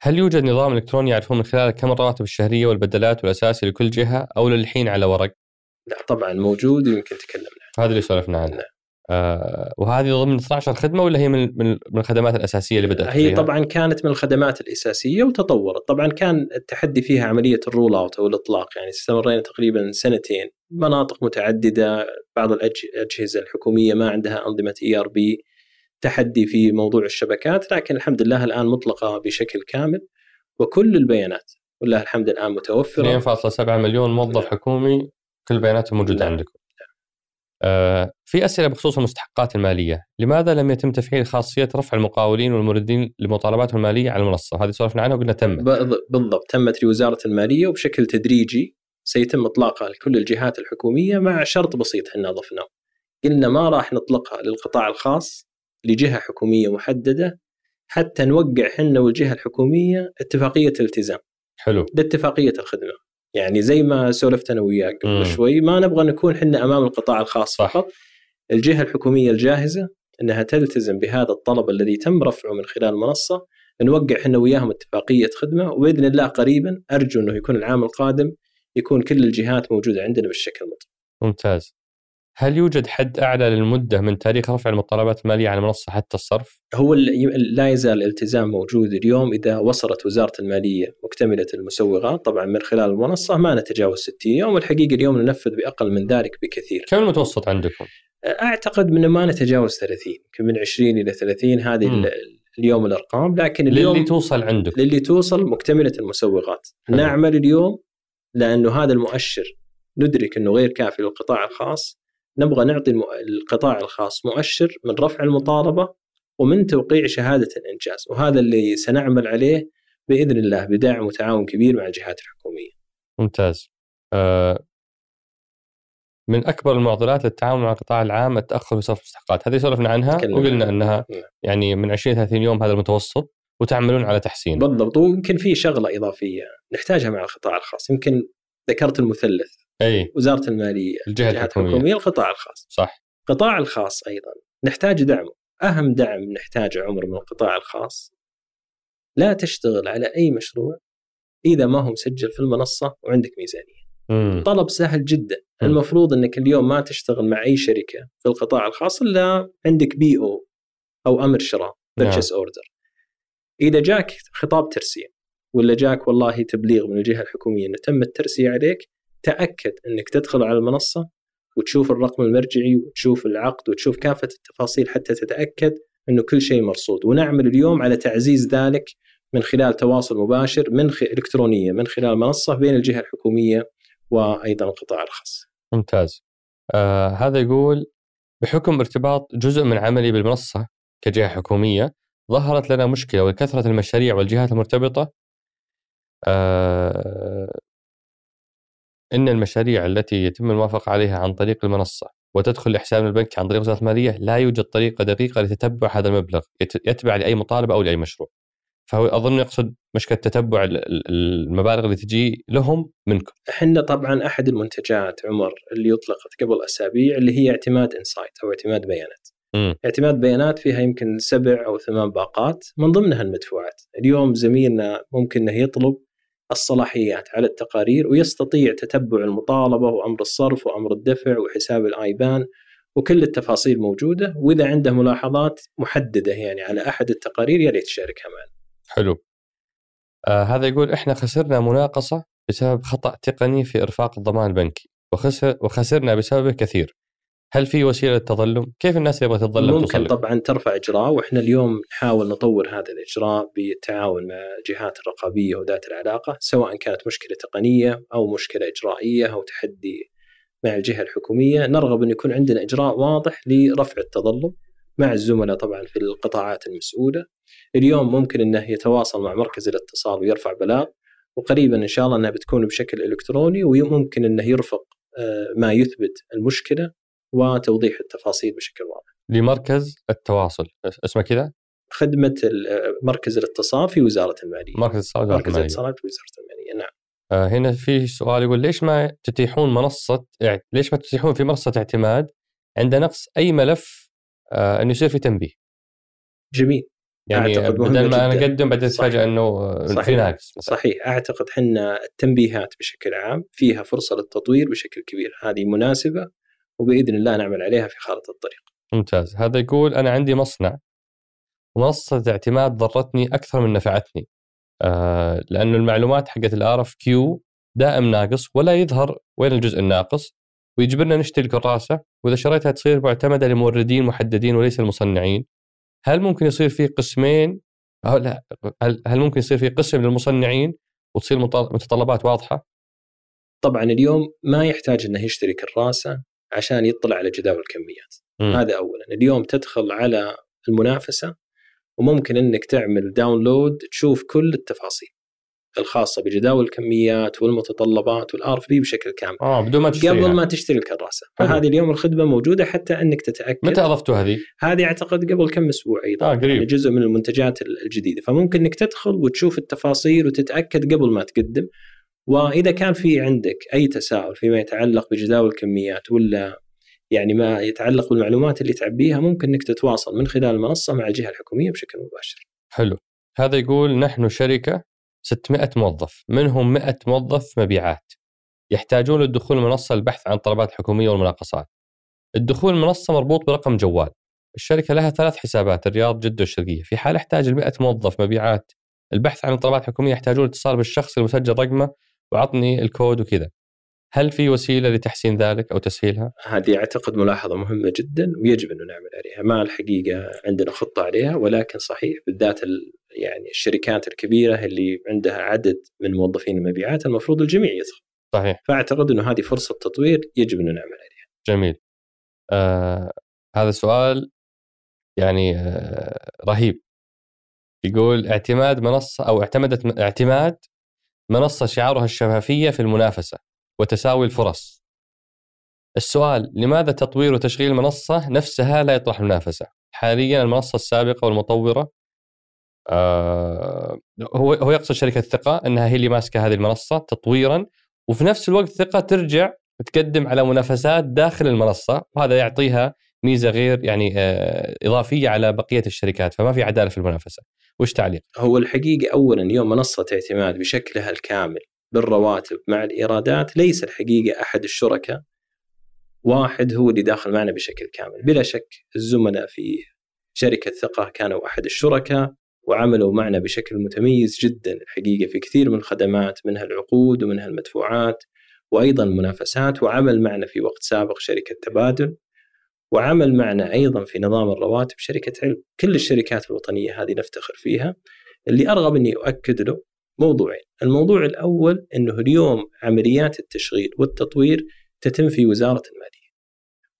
هل يوجد نظام إلكتروني يعرفون من خلاله كم الرواتب الشهرية والبدلات والاساسي لكل جهة أو للحين على ورق؟ لا طبعا موجود ويمكن تكلمنا عنه. هذا اللي سولفنا عنه. نعم. آه وهذه ضمن 12 خدمة ولا هي من من الخدمات الأساسية اللي بدأت هي فيها؟ طبعا كانت من الخدمات الأساسية وتطورت، طبعا كان التحدي فيها عملية ال roll out أو الإطلاق يعني استمرينا تقريبا سنتين مناطق متعددة بعض الأجهزة الحكومية ما عندها أنظمة ERP تحدي في موضوع الشبكات لكن الحمد لله الآن مطلقة بشكل كامل وكل البيانات ولله الحمد الآن متوفرة 2.7 مليون موظف نعم. حكومي كل بياناتهم موجودة نعم. عندكم. آه في أسئلة بخصوص المستحقات المالية، لماذا لم يتم تفعيل خاصية رفع المقاولين والموردين لمطالباتهم المالية على المنصة؟ هذه سولفنا عنها وقلنا تم. ب- بالضبط تمت في وزاره المالية وبشكل تدريجي سيتم إطلاقها لكل الجهات الحكومية مع شرط بسيط إحنا أضفناه. قلنا ما راح نطلقها للقطاع الخاص لجهة حكومية محددة حتى نوقع حنا والجهة الحكومية اتفاقية التزام، حلو. ده اتفاقية الخدمة. يعني زي ما سولفت أنا وياك. قبل شوي ما نبغى نكون حنا أمام القطاع الخاص صح. فقط. الجهة الحكومية الجاهزة إنها تلتزم بهذا الطلب الذي تم رفعه من خلال المنصه نوقع إحنا وياهم اتفاقية خدمة وبإذن الله قريبا أرجو إنه يكون العام القادم يكون كل الجهات موجودة عندنا بالشكل المطلوب. ممتاز. هل يوجد حد أعلى للمدة من تاريخ رفع المطالبات المالية على المنصه حتى الصرف؟ هو لا يزال الالتزام موجود اليوم إذا وصلت وزارة المالية مكتملة المسوغات طبعا من خلال المنصة ما نتجاوز 60 يوم والحقيقة اليوم ننفذ بأقل من ذلك بكثير. كم المتوسط عندكم؟ أعتقد من ما نتجاوز 30 يمكن من 20 إلى 30 هذه. ال- اليوم الأرقام لكن اليوم للي توصل عندكم. للي توصل مكتملة المسوغات حلو. نعمل اليوم لأنه هذا المؤشر ندرك إنه غير كافي للقطاع الخاص نبغى نعطي القطاع الخاص مؤشر من رفع المطالبة ومن توقيع شهادة الإنجاز وهذا اللي سنعمل عليه بإذن الله بدعم وتعاون كبير مع الجهات الحكومية. ممتاز. آه من أكبر المعضلات للتعامل مع القطاع العام التأخر في صرف المستحقات، هذه سولفنا عنها وقلنا. إنها نعم. يعني من 20 30 يوم هذا المتوسط وتعملون على تحسين. بالضبط ويمكن في شغلة إضافية نحتاجها مع القطاع الخاص يمكن ذكرت المثلث أي. وزارة المالية الجهة الجهات الحكومية. الحكومية القطاع الخاص. صح. القطاع الخاص أيضا. نحتاج دعمه أهم دعم نحتاجه عمر من القطاع الخاص. لا تشتغل على أي مشروع إذا ما هو مسجل في المنصة وعندك ميزانية. مم. طلب سهل جدا. مم. المفروض إنك اليوم ما تشتغل مع أي شركة في القطاع الخاص إلا عندك بي أو أو أمر شراء نعم. purchase order إذا جاك خطاب ترسيم ولا جاك والله تبليغ من الجهة الحكومية إنه تم الترسيه عليك تأكد إنك تدخل على المنصة وتشوف الرقم المرجعي وتشوف العقد وتشوف كافة التفاصيل حتى تتأكد إنه كل شيء مرصود ونعمل اليوم على تعزيز ذلك من خلال تواصل مباشر من خ... إلكترونية من خلال منصة بين الجهة الحكومية وأيضا القطاع الخاص. ممتاز. آه هذا يقول بحكم ارتباط جزء من عملي بالمنصة كجهة حكومية ظهرت لنا مشكلة وكثره المشاريع والجهات المرتبطة آه إن المشاريع التي يتم الموافقة عليها عن طريق المنصة وتدخل لحساب البنك عن طريق وزارة المالية لا يوجد طريقة دقيقة لتتبع هذا المبلغ يتبع لأي مطالبه أو لأي مشروع. فهو أظن يقصد مشكلة تتبع المبالغ اللي تجي لهم منكم. إحنا طبعا أحد المنتجات عمر اللي اطلقت قبل أسابيع اللي هي اعتماد إنسايت أو اعتماد بيانات. م. اعتماد بيانات فيها يمكن سبع أو ثمان باقات من ضمنها المدفوعات. اليوم زميلنا ممكن إنه يطلب الصلاحيات على التقارير ويستطيع تتبع المطالبة وأمر الصرف وأمر الدفع وحساب الآيبان وكل التفاصيل موجودة وإذا عنده ملاحظات محددة يعني على أحد التقارير يا ريت تشاركها معنا. حلو. آه هذا يقول إحنا خسرنا مناقصة بسبب خطأ تقني في إرفاق الضمان البنكي وخسر وخسرنا بسببه كثير. هل في وسيلة للتظلم؟ كيف الناس تبغى تتظلم ممكن تصلم؟ طبعا ترفع إجراء وإحنا اليوم نحاول نطور هذا الإجراء بالتعاون مع الجهات الرقابيه وذات العلاقة سواء كانت مشكلة تقنية أو مشكلة إجرائية أو تحدي مع الجهة الحكومية نرغب أن يكون عندنا إجراء واضح لرفع التظلم مع الزملاء طبعا في القطاعات المسؤولة اليوم ممكن أنه يتواصل مع مركز الاتصال ويرفع بلاغ وقريبا إن شاء الله أنها بتكون بشكل إلكتروني وممكن أنه يرفق آه، ما يثبت المشكلة وتوضيح التفاصيل بشكل واضح. لمركز التواصل اسمه كذا؟ خدمة مركز الاتصال في وزارة المالية. مركز الاتصال مركز الاتصال في وزارة المالية نعم. آه هنا في سؤال يقول ليش ما تتيحون منصة ليش ما تتيحون في منصة اعتماد عند نقص أي ملف آه انه يصير في تنبيه؟ جميل. يعني بدل ما أنا أقدم بعدين اتفاجئ إنه في ناقص صحيح أعتقد إحنا التنبيهات بشكل عام فيها فرصة للتطوير بشكل كبير هذه مناسبة وبإذن الله نعمل عليها في خارطة الطريق. ممتاز، هذا يقول أنا عندي مصنع منصة اعتماد ضرتني أكثر من نفعتني. آه لأنه المعلومات حقت ال RFQ دائم ناقص ولا يظهر وين الجزء الناقص ويجبرنا نشتري الكراسة وإذا شريتها تصير معتمدة لموردين محددين وليس المصنعين. هل ممكن يصير في قسمين أو لا هل ممكن يصير في قسم للمصنعين وتصير متطلبات واضحة؟ طبعا اليوم ما يحتاج إنه يشتري كراسة عشان يطلع على جداول الكميات. م. هذا اولا. اليوم تدخل على المنافسة وممكن إنك تعمل داونلود تشوف كل التفاصيل الخاصة بجداول الكميات والمتطلبات وال RFP بشكل كامل. آه بدون ما تشتري قبل ما تشتري الكراسة. فهذه اليوم الخدمة موجودة حتى إنك تتأكد. متى اضفتوا هذه؟ هذه أعتقد قبل كم أسبوع أيضا. آه قريب. يعني جزء من المنتجات الجديدة. فممكن إنك تدخل وتشوف التفاصيل وتتأكد قبل ما تقدم. وإذا كان في عندك أي تساؤل فيما يتعلق بجداول الكميات ولا يعني ما يتعلق بالمعلومات اللي تعبيها ممكن إنك تتواصل من خلال المنصه مع الجهة الحكومية بشكل مباشر. حلو. هذا يقول نحن شركة 600 موظف منهم 100 موظف مبيعات يحتاجون للدخول المنصه للبحث عن الطلبات الحكومية والمناقصات. الدخول المنصة مربوط برقم جوال. الشركة لها ثلاث حسابات الرياض جدة والشرقية، في حال احتاج ال 100 موظف مبيعات البحث عن الطلبات الحكومية يحتاجون الاتصال بالشخص المسجل رقمه وعطني الكود وكذا هل في وسيلة لتحسين ذلك أو تسهيلها؟ هذه أعتقد ملاحظة مهمة جدا ويجب أنه نعمل عليها، ما الحقيقة عندنا خطة عليها ولكن صحيح بالذات يعني الشركات الكبيرة اللي عندها عدد من موظفين المبيعات المفروض الجميع يدخل. صحيح. فأعتقد أنه هذه فرصة تطوير يجب أنه نعمل عليها. جميل. آه هذا سؤال يعني آه رهيب. يقول اعتماد منصة أو اعتمدت اعتماد منصة شعارها الشفافية في المنافسة وتساوي الفرص. السؤال لماذا تطوير وتشغيل المنصه نفسها لا يطرح المنافسه؟ حاليا المنصة السابقة والمطورة آه هو هو يقصد شركة ثقة إنها هي اللي ماسكة هذه المنصة تطويرا وفي نفس الوقت ثقة ترجع تقدم على منافسات داخل المنصة وهذا يعطيها ميزة غير يعني آه إضافية على بقية الشركات فما في عدالة في المنافسة. وش تعليق؟ هو الحقيقة اولا يوم منصة اعتماد بشكلها الكامل بالرواتب مع الإيرادات ليس الحقيقة أحد الشركاء واحد هو اللي داخل معنا بشكل كامل بلا شك الزملاء في شركة ثقة كانوا أحد الشركاء وعملوا معنا بشكل متميز جدا الحقيقة في كثير من الخدمات منها العقود ومنها المدفوعات وأيضا المنافسات وعمل معنا في وقت سابق شركة تبادل وعمل معنا أيضا في نظام الرواتب شركة علم، كل الشركات الوطنية هذه نفتخر فيها. اللي أرغب إني أؤكد له موضوعين، الموضوع الأول إنه اليوم عمليات التشغيل والتطوير تتم في وزارة المالية.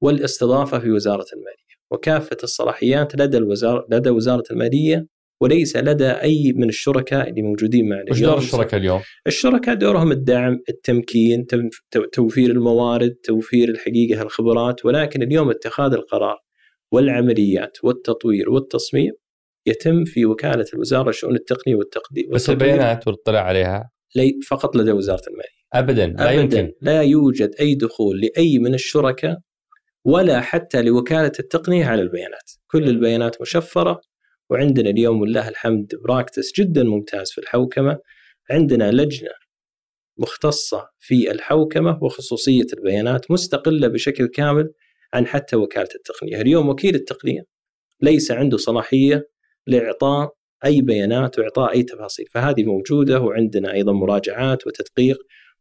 والاستضافة في وزارة المالية، وكافة الصلاحيات لدى الوزاره لدى وزارة المالية وليس لدى أي من الشركاء اللي موجودين معنا وش دور الشركاء اليوم؟ الشركاء دورهم الدعم، التمكين، توفير الموارد، توفير الحقيقة الخبرات، ولكن اليوم اتخاذ القرار والعمليات والتطوير والتصميم يتم في وكالة الوزارة لشؤون التقنية والتقديم بس البيانات والاطلاع عليها؟ لي فقط لدى وزارة المالية. ابدا لا أبداً. يمكن. لا يوجد أي دخول لأي من الشركاء ولا حتى لوكالة التقنية على البيانات، كل البيانات مشفرة وعندنا اليوم ولله الحمد براكتس جدا ممتاز في الحوكمة. عندنا لجنة مختصة في الحوكمة وخصوصية البيانات مستقلة بشكل كامل عن حتى وكالة التقنية، اليوم وكيل التقنية ليس عنده صلاحية لإعطاء أي بيانات وإعطاء أي تفاصيل، فهذه موجودة وعندنا أيضا مراجعات وتدقيق.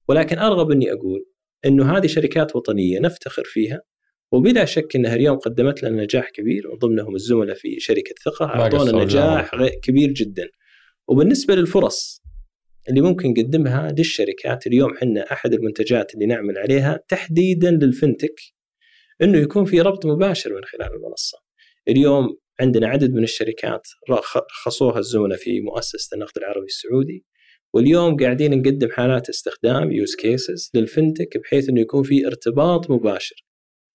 ولكن أرغب أني أقول إنه هذه شركات وطنية نفتخر فيها وبلا شك إنها اليوم قدمت لنا نجاح كبير وضمنهم الزملاء في شركة ثقة. أعطونا نجاح كبير جدا. وبالنسبة للفرص اللي ممكن نقدمها للشركات اليوم إحنا أحد المنتجات اللي نعمل عليها تحديدا للفنتك إنه يكون في ربط مباشر من خلال المنصة. اليوم عندنا عدد من الشركات خصوها الزملاء في مؤسسة النقد العربي السعودي. واليوم قاعدين نقدم حالات استخدام use cases لل fintech بحيث إنه يكون في ارتباط مباشر.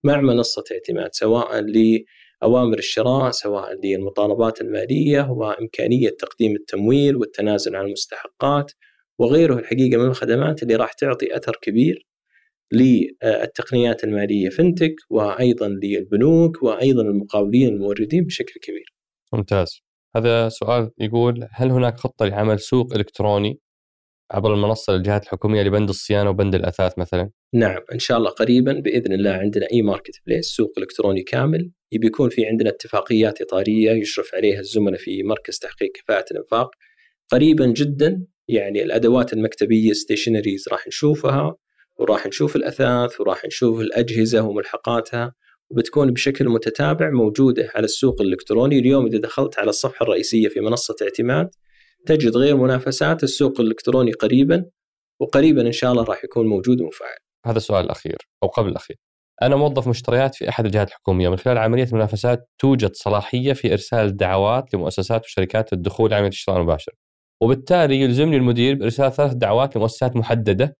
مع منصة اعتماد سواء لأوامر الشراء سواء للمطالبات المالية وإمكانية تقديم التمويل والتنازل عن المستحقات وغيره. الحقيقة من الخدمات اللي راح تعطي أثر كبير للتقنيات المالية fintech وأيضا للبنوك وأيضا المقاولين الموردين بشكل كبير. ممتاز. هذا سؤال يقول هل هناك خطة لعمل سوق إلكتروني؟ عبر المنصة للجهات الحكومية لبند الصيانة وبند الأثاث مثلا؟ نعم إن شاء الله قريبا بإذن الله عندنا e-marketplace سوق إلكتروني كامل يكون في عندنا اتفاقيات إطارية يشرف عليها الزملاء في مركز تحقيق كفاءة الإنفاق قريبا جدا يعني الأدوات المكتبية stationeries راح نشوفها وراح نشوف الأثاث وراح نشوف الأجهزة وملحقاتها وبتكون بشكل متتابع موجودة على السوق الإلكتروني اليوم إذا دخلت على الصفحة الرئيسية في منصة اعتماد تجد غير منافسات السوق الإلكتروني قريبا وقريبا إن شاء الله راح يكون موجود ومفعل. هذا السؤال الأخير أو قبل الأخير. أنا موظف مشتريات في أحد الجهات الحكومية من خلال عملية المنافسات توجد صلاحية في إرسال دعوات لمؤسسات وشركات الدخول لعمليه الشراء المباشر. وبالتالي يلزمني المدير بإرسال ثلاث دعوات لمؤسسات محددة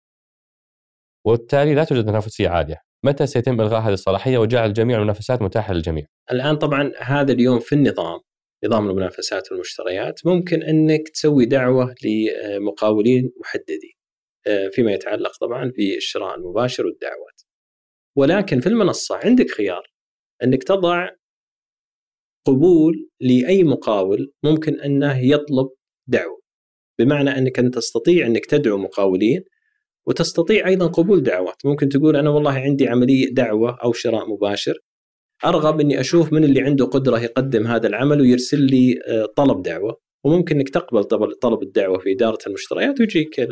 وبالتالي لا توجد تنافسية عالية. متى سيتم إلغاء هذه الصلاحية وجعل جميع المنافسات متاحة للجميع؟ الآن طبعا هذا اليوم في النظام نظام المنافسات والمشتريات ممكن إنك تسوي دعوة لمقاولين محددين آه، فيما يتعلق طبعا بالشراء المباشر والدعوات. ولكن في المنصة عندك خيار إنك تضع قبول لأي مقاول ممكن أنه يطلب دعوة. بمعنى إنك أنت تستطيع إنك تدعو مقاولين وتستطيع أيضا قبول دعوات، ممكن تقول أنا والله عندي عملية دعوة أو شراء مباشر أرغب إني أشوف من اللي عنده قدرة يقدم هذا العمل ويرسل لي آه، طلب دعوة وممكن إنك تقبل طلب الدعوة في إدارة المشتريات ويجيك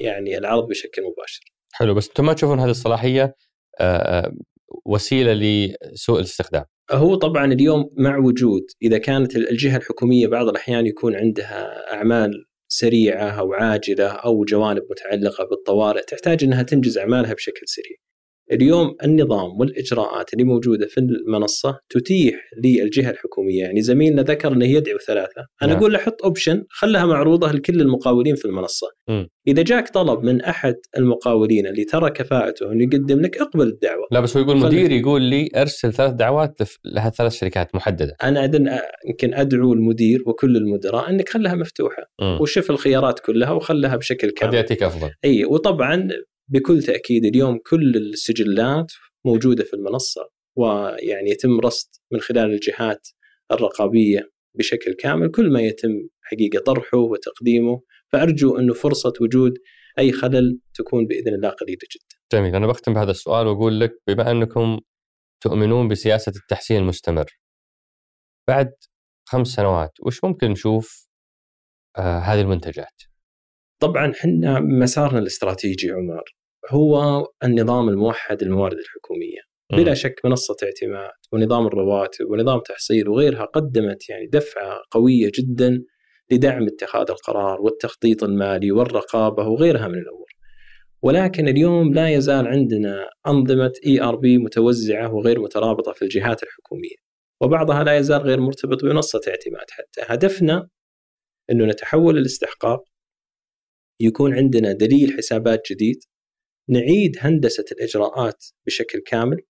يعني العرض بشكل مباشر. حلو بس أنتم ما تشوفون هذه الصلاحية آه، آه، وسيلة لسوء الاستخدام؟ هو طبعا اليوم مع وجود إذا كانت الجهة الحكومية بعض الأحيان يكون عندها أعمال سريعة أو عاجلة أو جوانب متعلقة بالطوارئ تحتاج إنها تنجز أعمالها بشكل سريع. اليوم النظام والإجراءات اللي موجودة في المنصة تتيح للجهة الحكومية. يعني زميلنا ذكر إنه يدعو ثلاثة. أنا نعم. أقول له حط اوبشن خلها معروضة لكل المقاولين في المنصة. م. إذا جاك طلب من أحد المقاولين اللي ترى كفاءته إنه يقدم لك اقبل الدعوة. لا بس هو يقول مدير يقول لي أرسل ثلاث دعوات لها ثلاث شركات محددة. أنا أدن يمكن أدعو المدير وكل المدراء إنك خلها مفتوحة. م. وشوف الخيارات كلها وخلها بشكل كامل. يعطيك أفضل. إي وطبعا بكل تأكيد اليوم كل السجلات موجودة في المنصة ويعني يتم رصد من خلال الجهات الرقابية بشكل كامل كل ما يتم حقيقة طرحه وتقديمه فأرجو أنه فرصة وجود أي خلل تكون بإذن الله قليلة جدا. جميل أنا بختم بهذا السؤال وأقول لك بما أنكم تؤمنون بسياسة التحسين المستمر بعد خمس سنوات وش ممكن نشوف آه هذه المنتجات؟ طبعا إحنا مسارنا الاستراتيجي عمر هو النظام الموحد للموارد الحكومية بلا شك منصة اعتماد ونظام الرواتب ونظام تحصيل وغيرها قدمت يعني دفعة قوية جدا لدعم اتخاذ القرار والتخطيط المالي والرقابة وغيرها من الأمور. ولكن اليوم لا يزال عندنا أنظمة ERP متوزعة وغير مترابطة في الجهات الحكومية. وبعضها لا يزال غير مرتبط بمنصة اعتماد حتى. هدفنا أنه نتحول الاستحقاق يكون عندنا دليل حسابات جديد نعيد هندسة الإجراءات بشكل كامل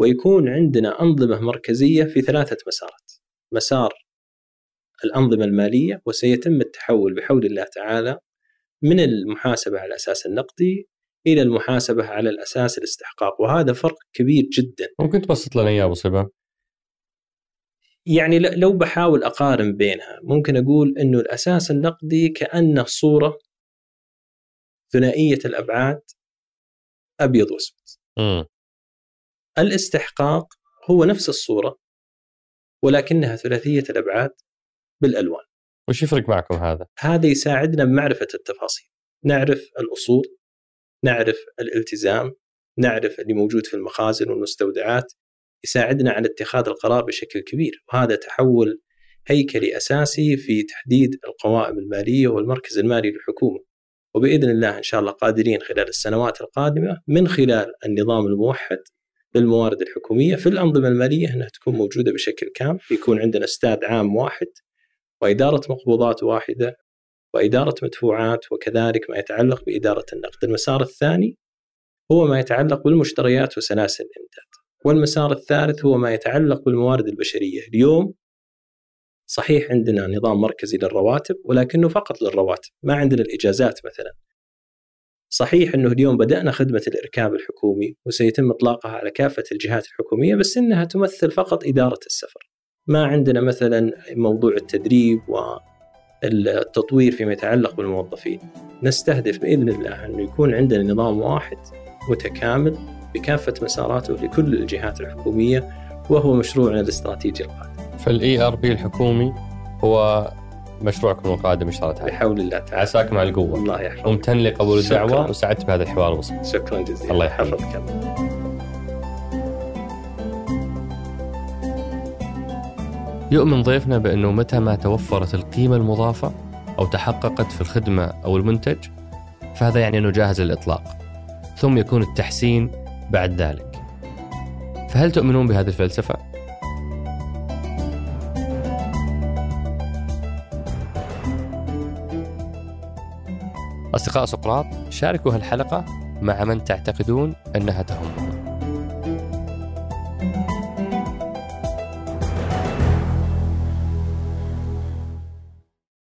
ويكون عندنا أنظمة مركزية في ثلاثة مسارات. مسار الأنظمة المالية وسيتم التحول بحول الله تعالى من المحاسبة على الاساس النقدي إلى المحاسبة على الاساس الاستحقاق وهذا فرق كبير جدا. ممكن تبسط لنا إياه أبو صبا؟ يعني لو بحاول أقارن بينها ممكن أقول إنه الأساس النقدي كانه صورة ثنائية الأبعاد أبيض وأسود. الاستحقاق هو نفس الصورة ولكنها ثلاثية الأبعاد بالألوان. وش يفرق معكم هذا؟ هذا يساعدنا بمعرفة التفاصيل، نعرف الأصول، نعرف الالتزام، نعرف اللي موجود في المخازن والمستودعات، يساعدنا على اتخاذ القرار بشكل كبير، وهذا تحول هيكلي أساسي في تحديد القوائم المالية والمركز المالي للحكومة. وبإذن الله إن شاء الله قادرين خلال السنوات القادمة من خلال النظام الموحد للموارد الحكومية في الأنظمة المالية إنها تكون موجودة بشكل كامل، يكون عندنا أستاذ عام واحد وإدارة مقبوضات واحدة وإدارة مدفوعات وكذلك ما يتعلق بإدارة النقد. المسار الثاني هو ما يتعلق بالمشتريات وسلاسل الإمداد والمسار الثالث هو ما يتعلق بالموارد البشرية. اليوم صحيح عندنا نظام مركزي للرواتب ولكنه فقط للرواتب ما عندنا الإجازات مثلا. صحيح أنه اليوم بدأنا خدمة الإركاب الحكومي وسيتم إطلاقها على كافة الجهات الحكومية بس إنها تمثل فقط إدارة السفر. ما عندنا مثلا موضوع التدريب والتطوير فيما يتعلق بالموظفين. نستهدف بإذن الله انه يكون عندنا نظام واحد متكامل بكافة مساراته لكل الجهات الحكومية وهو مشروعنا الاستراتيجي القادم. فال ERP الحكومي هو مشروعكم القادم إن شاء الله تعالى. بحول الله تعالى. عساكم على القوة. الله يحفظك. ممتن لقبول الدعوة وسعدت بهذا الحوار البسيط. شكرا جزيلا. الله يحفظك. يؤمن ضيفنا بأنه متى ما توفرت القيمة المضافة أو تحققت في الخدمة أو المنتج فهذا يعني أنه جاهز للإطلاق ثم يكون التحسين بعد ذلك فهل تؤمنون بهذه الفلسفة؟ أصدقاء سقراط شاركوا هالحلقة مع من تعتقدون أنها تهمهم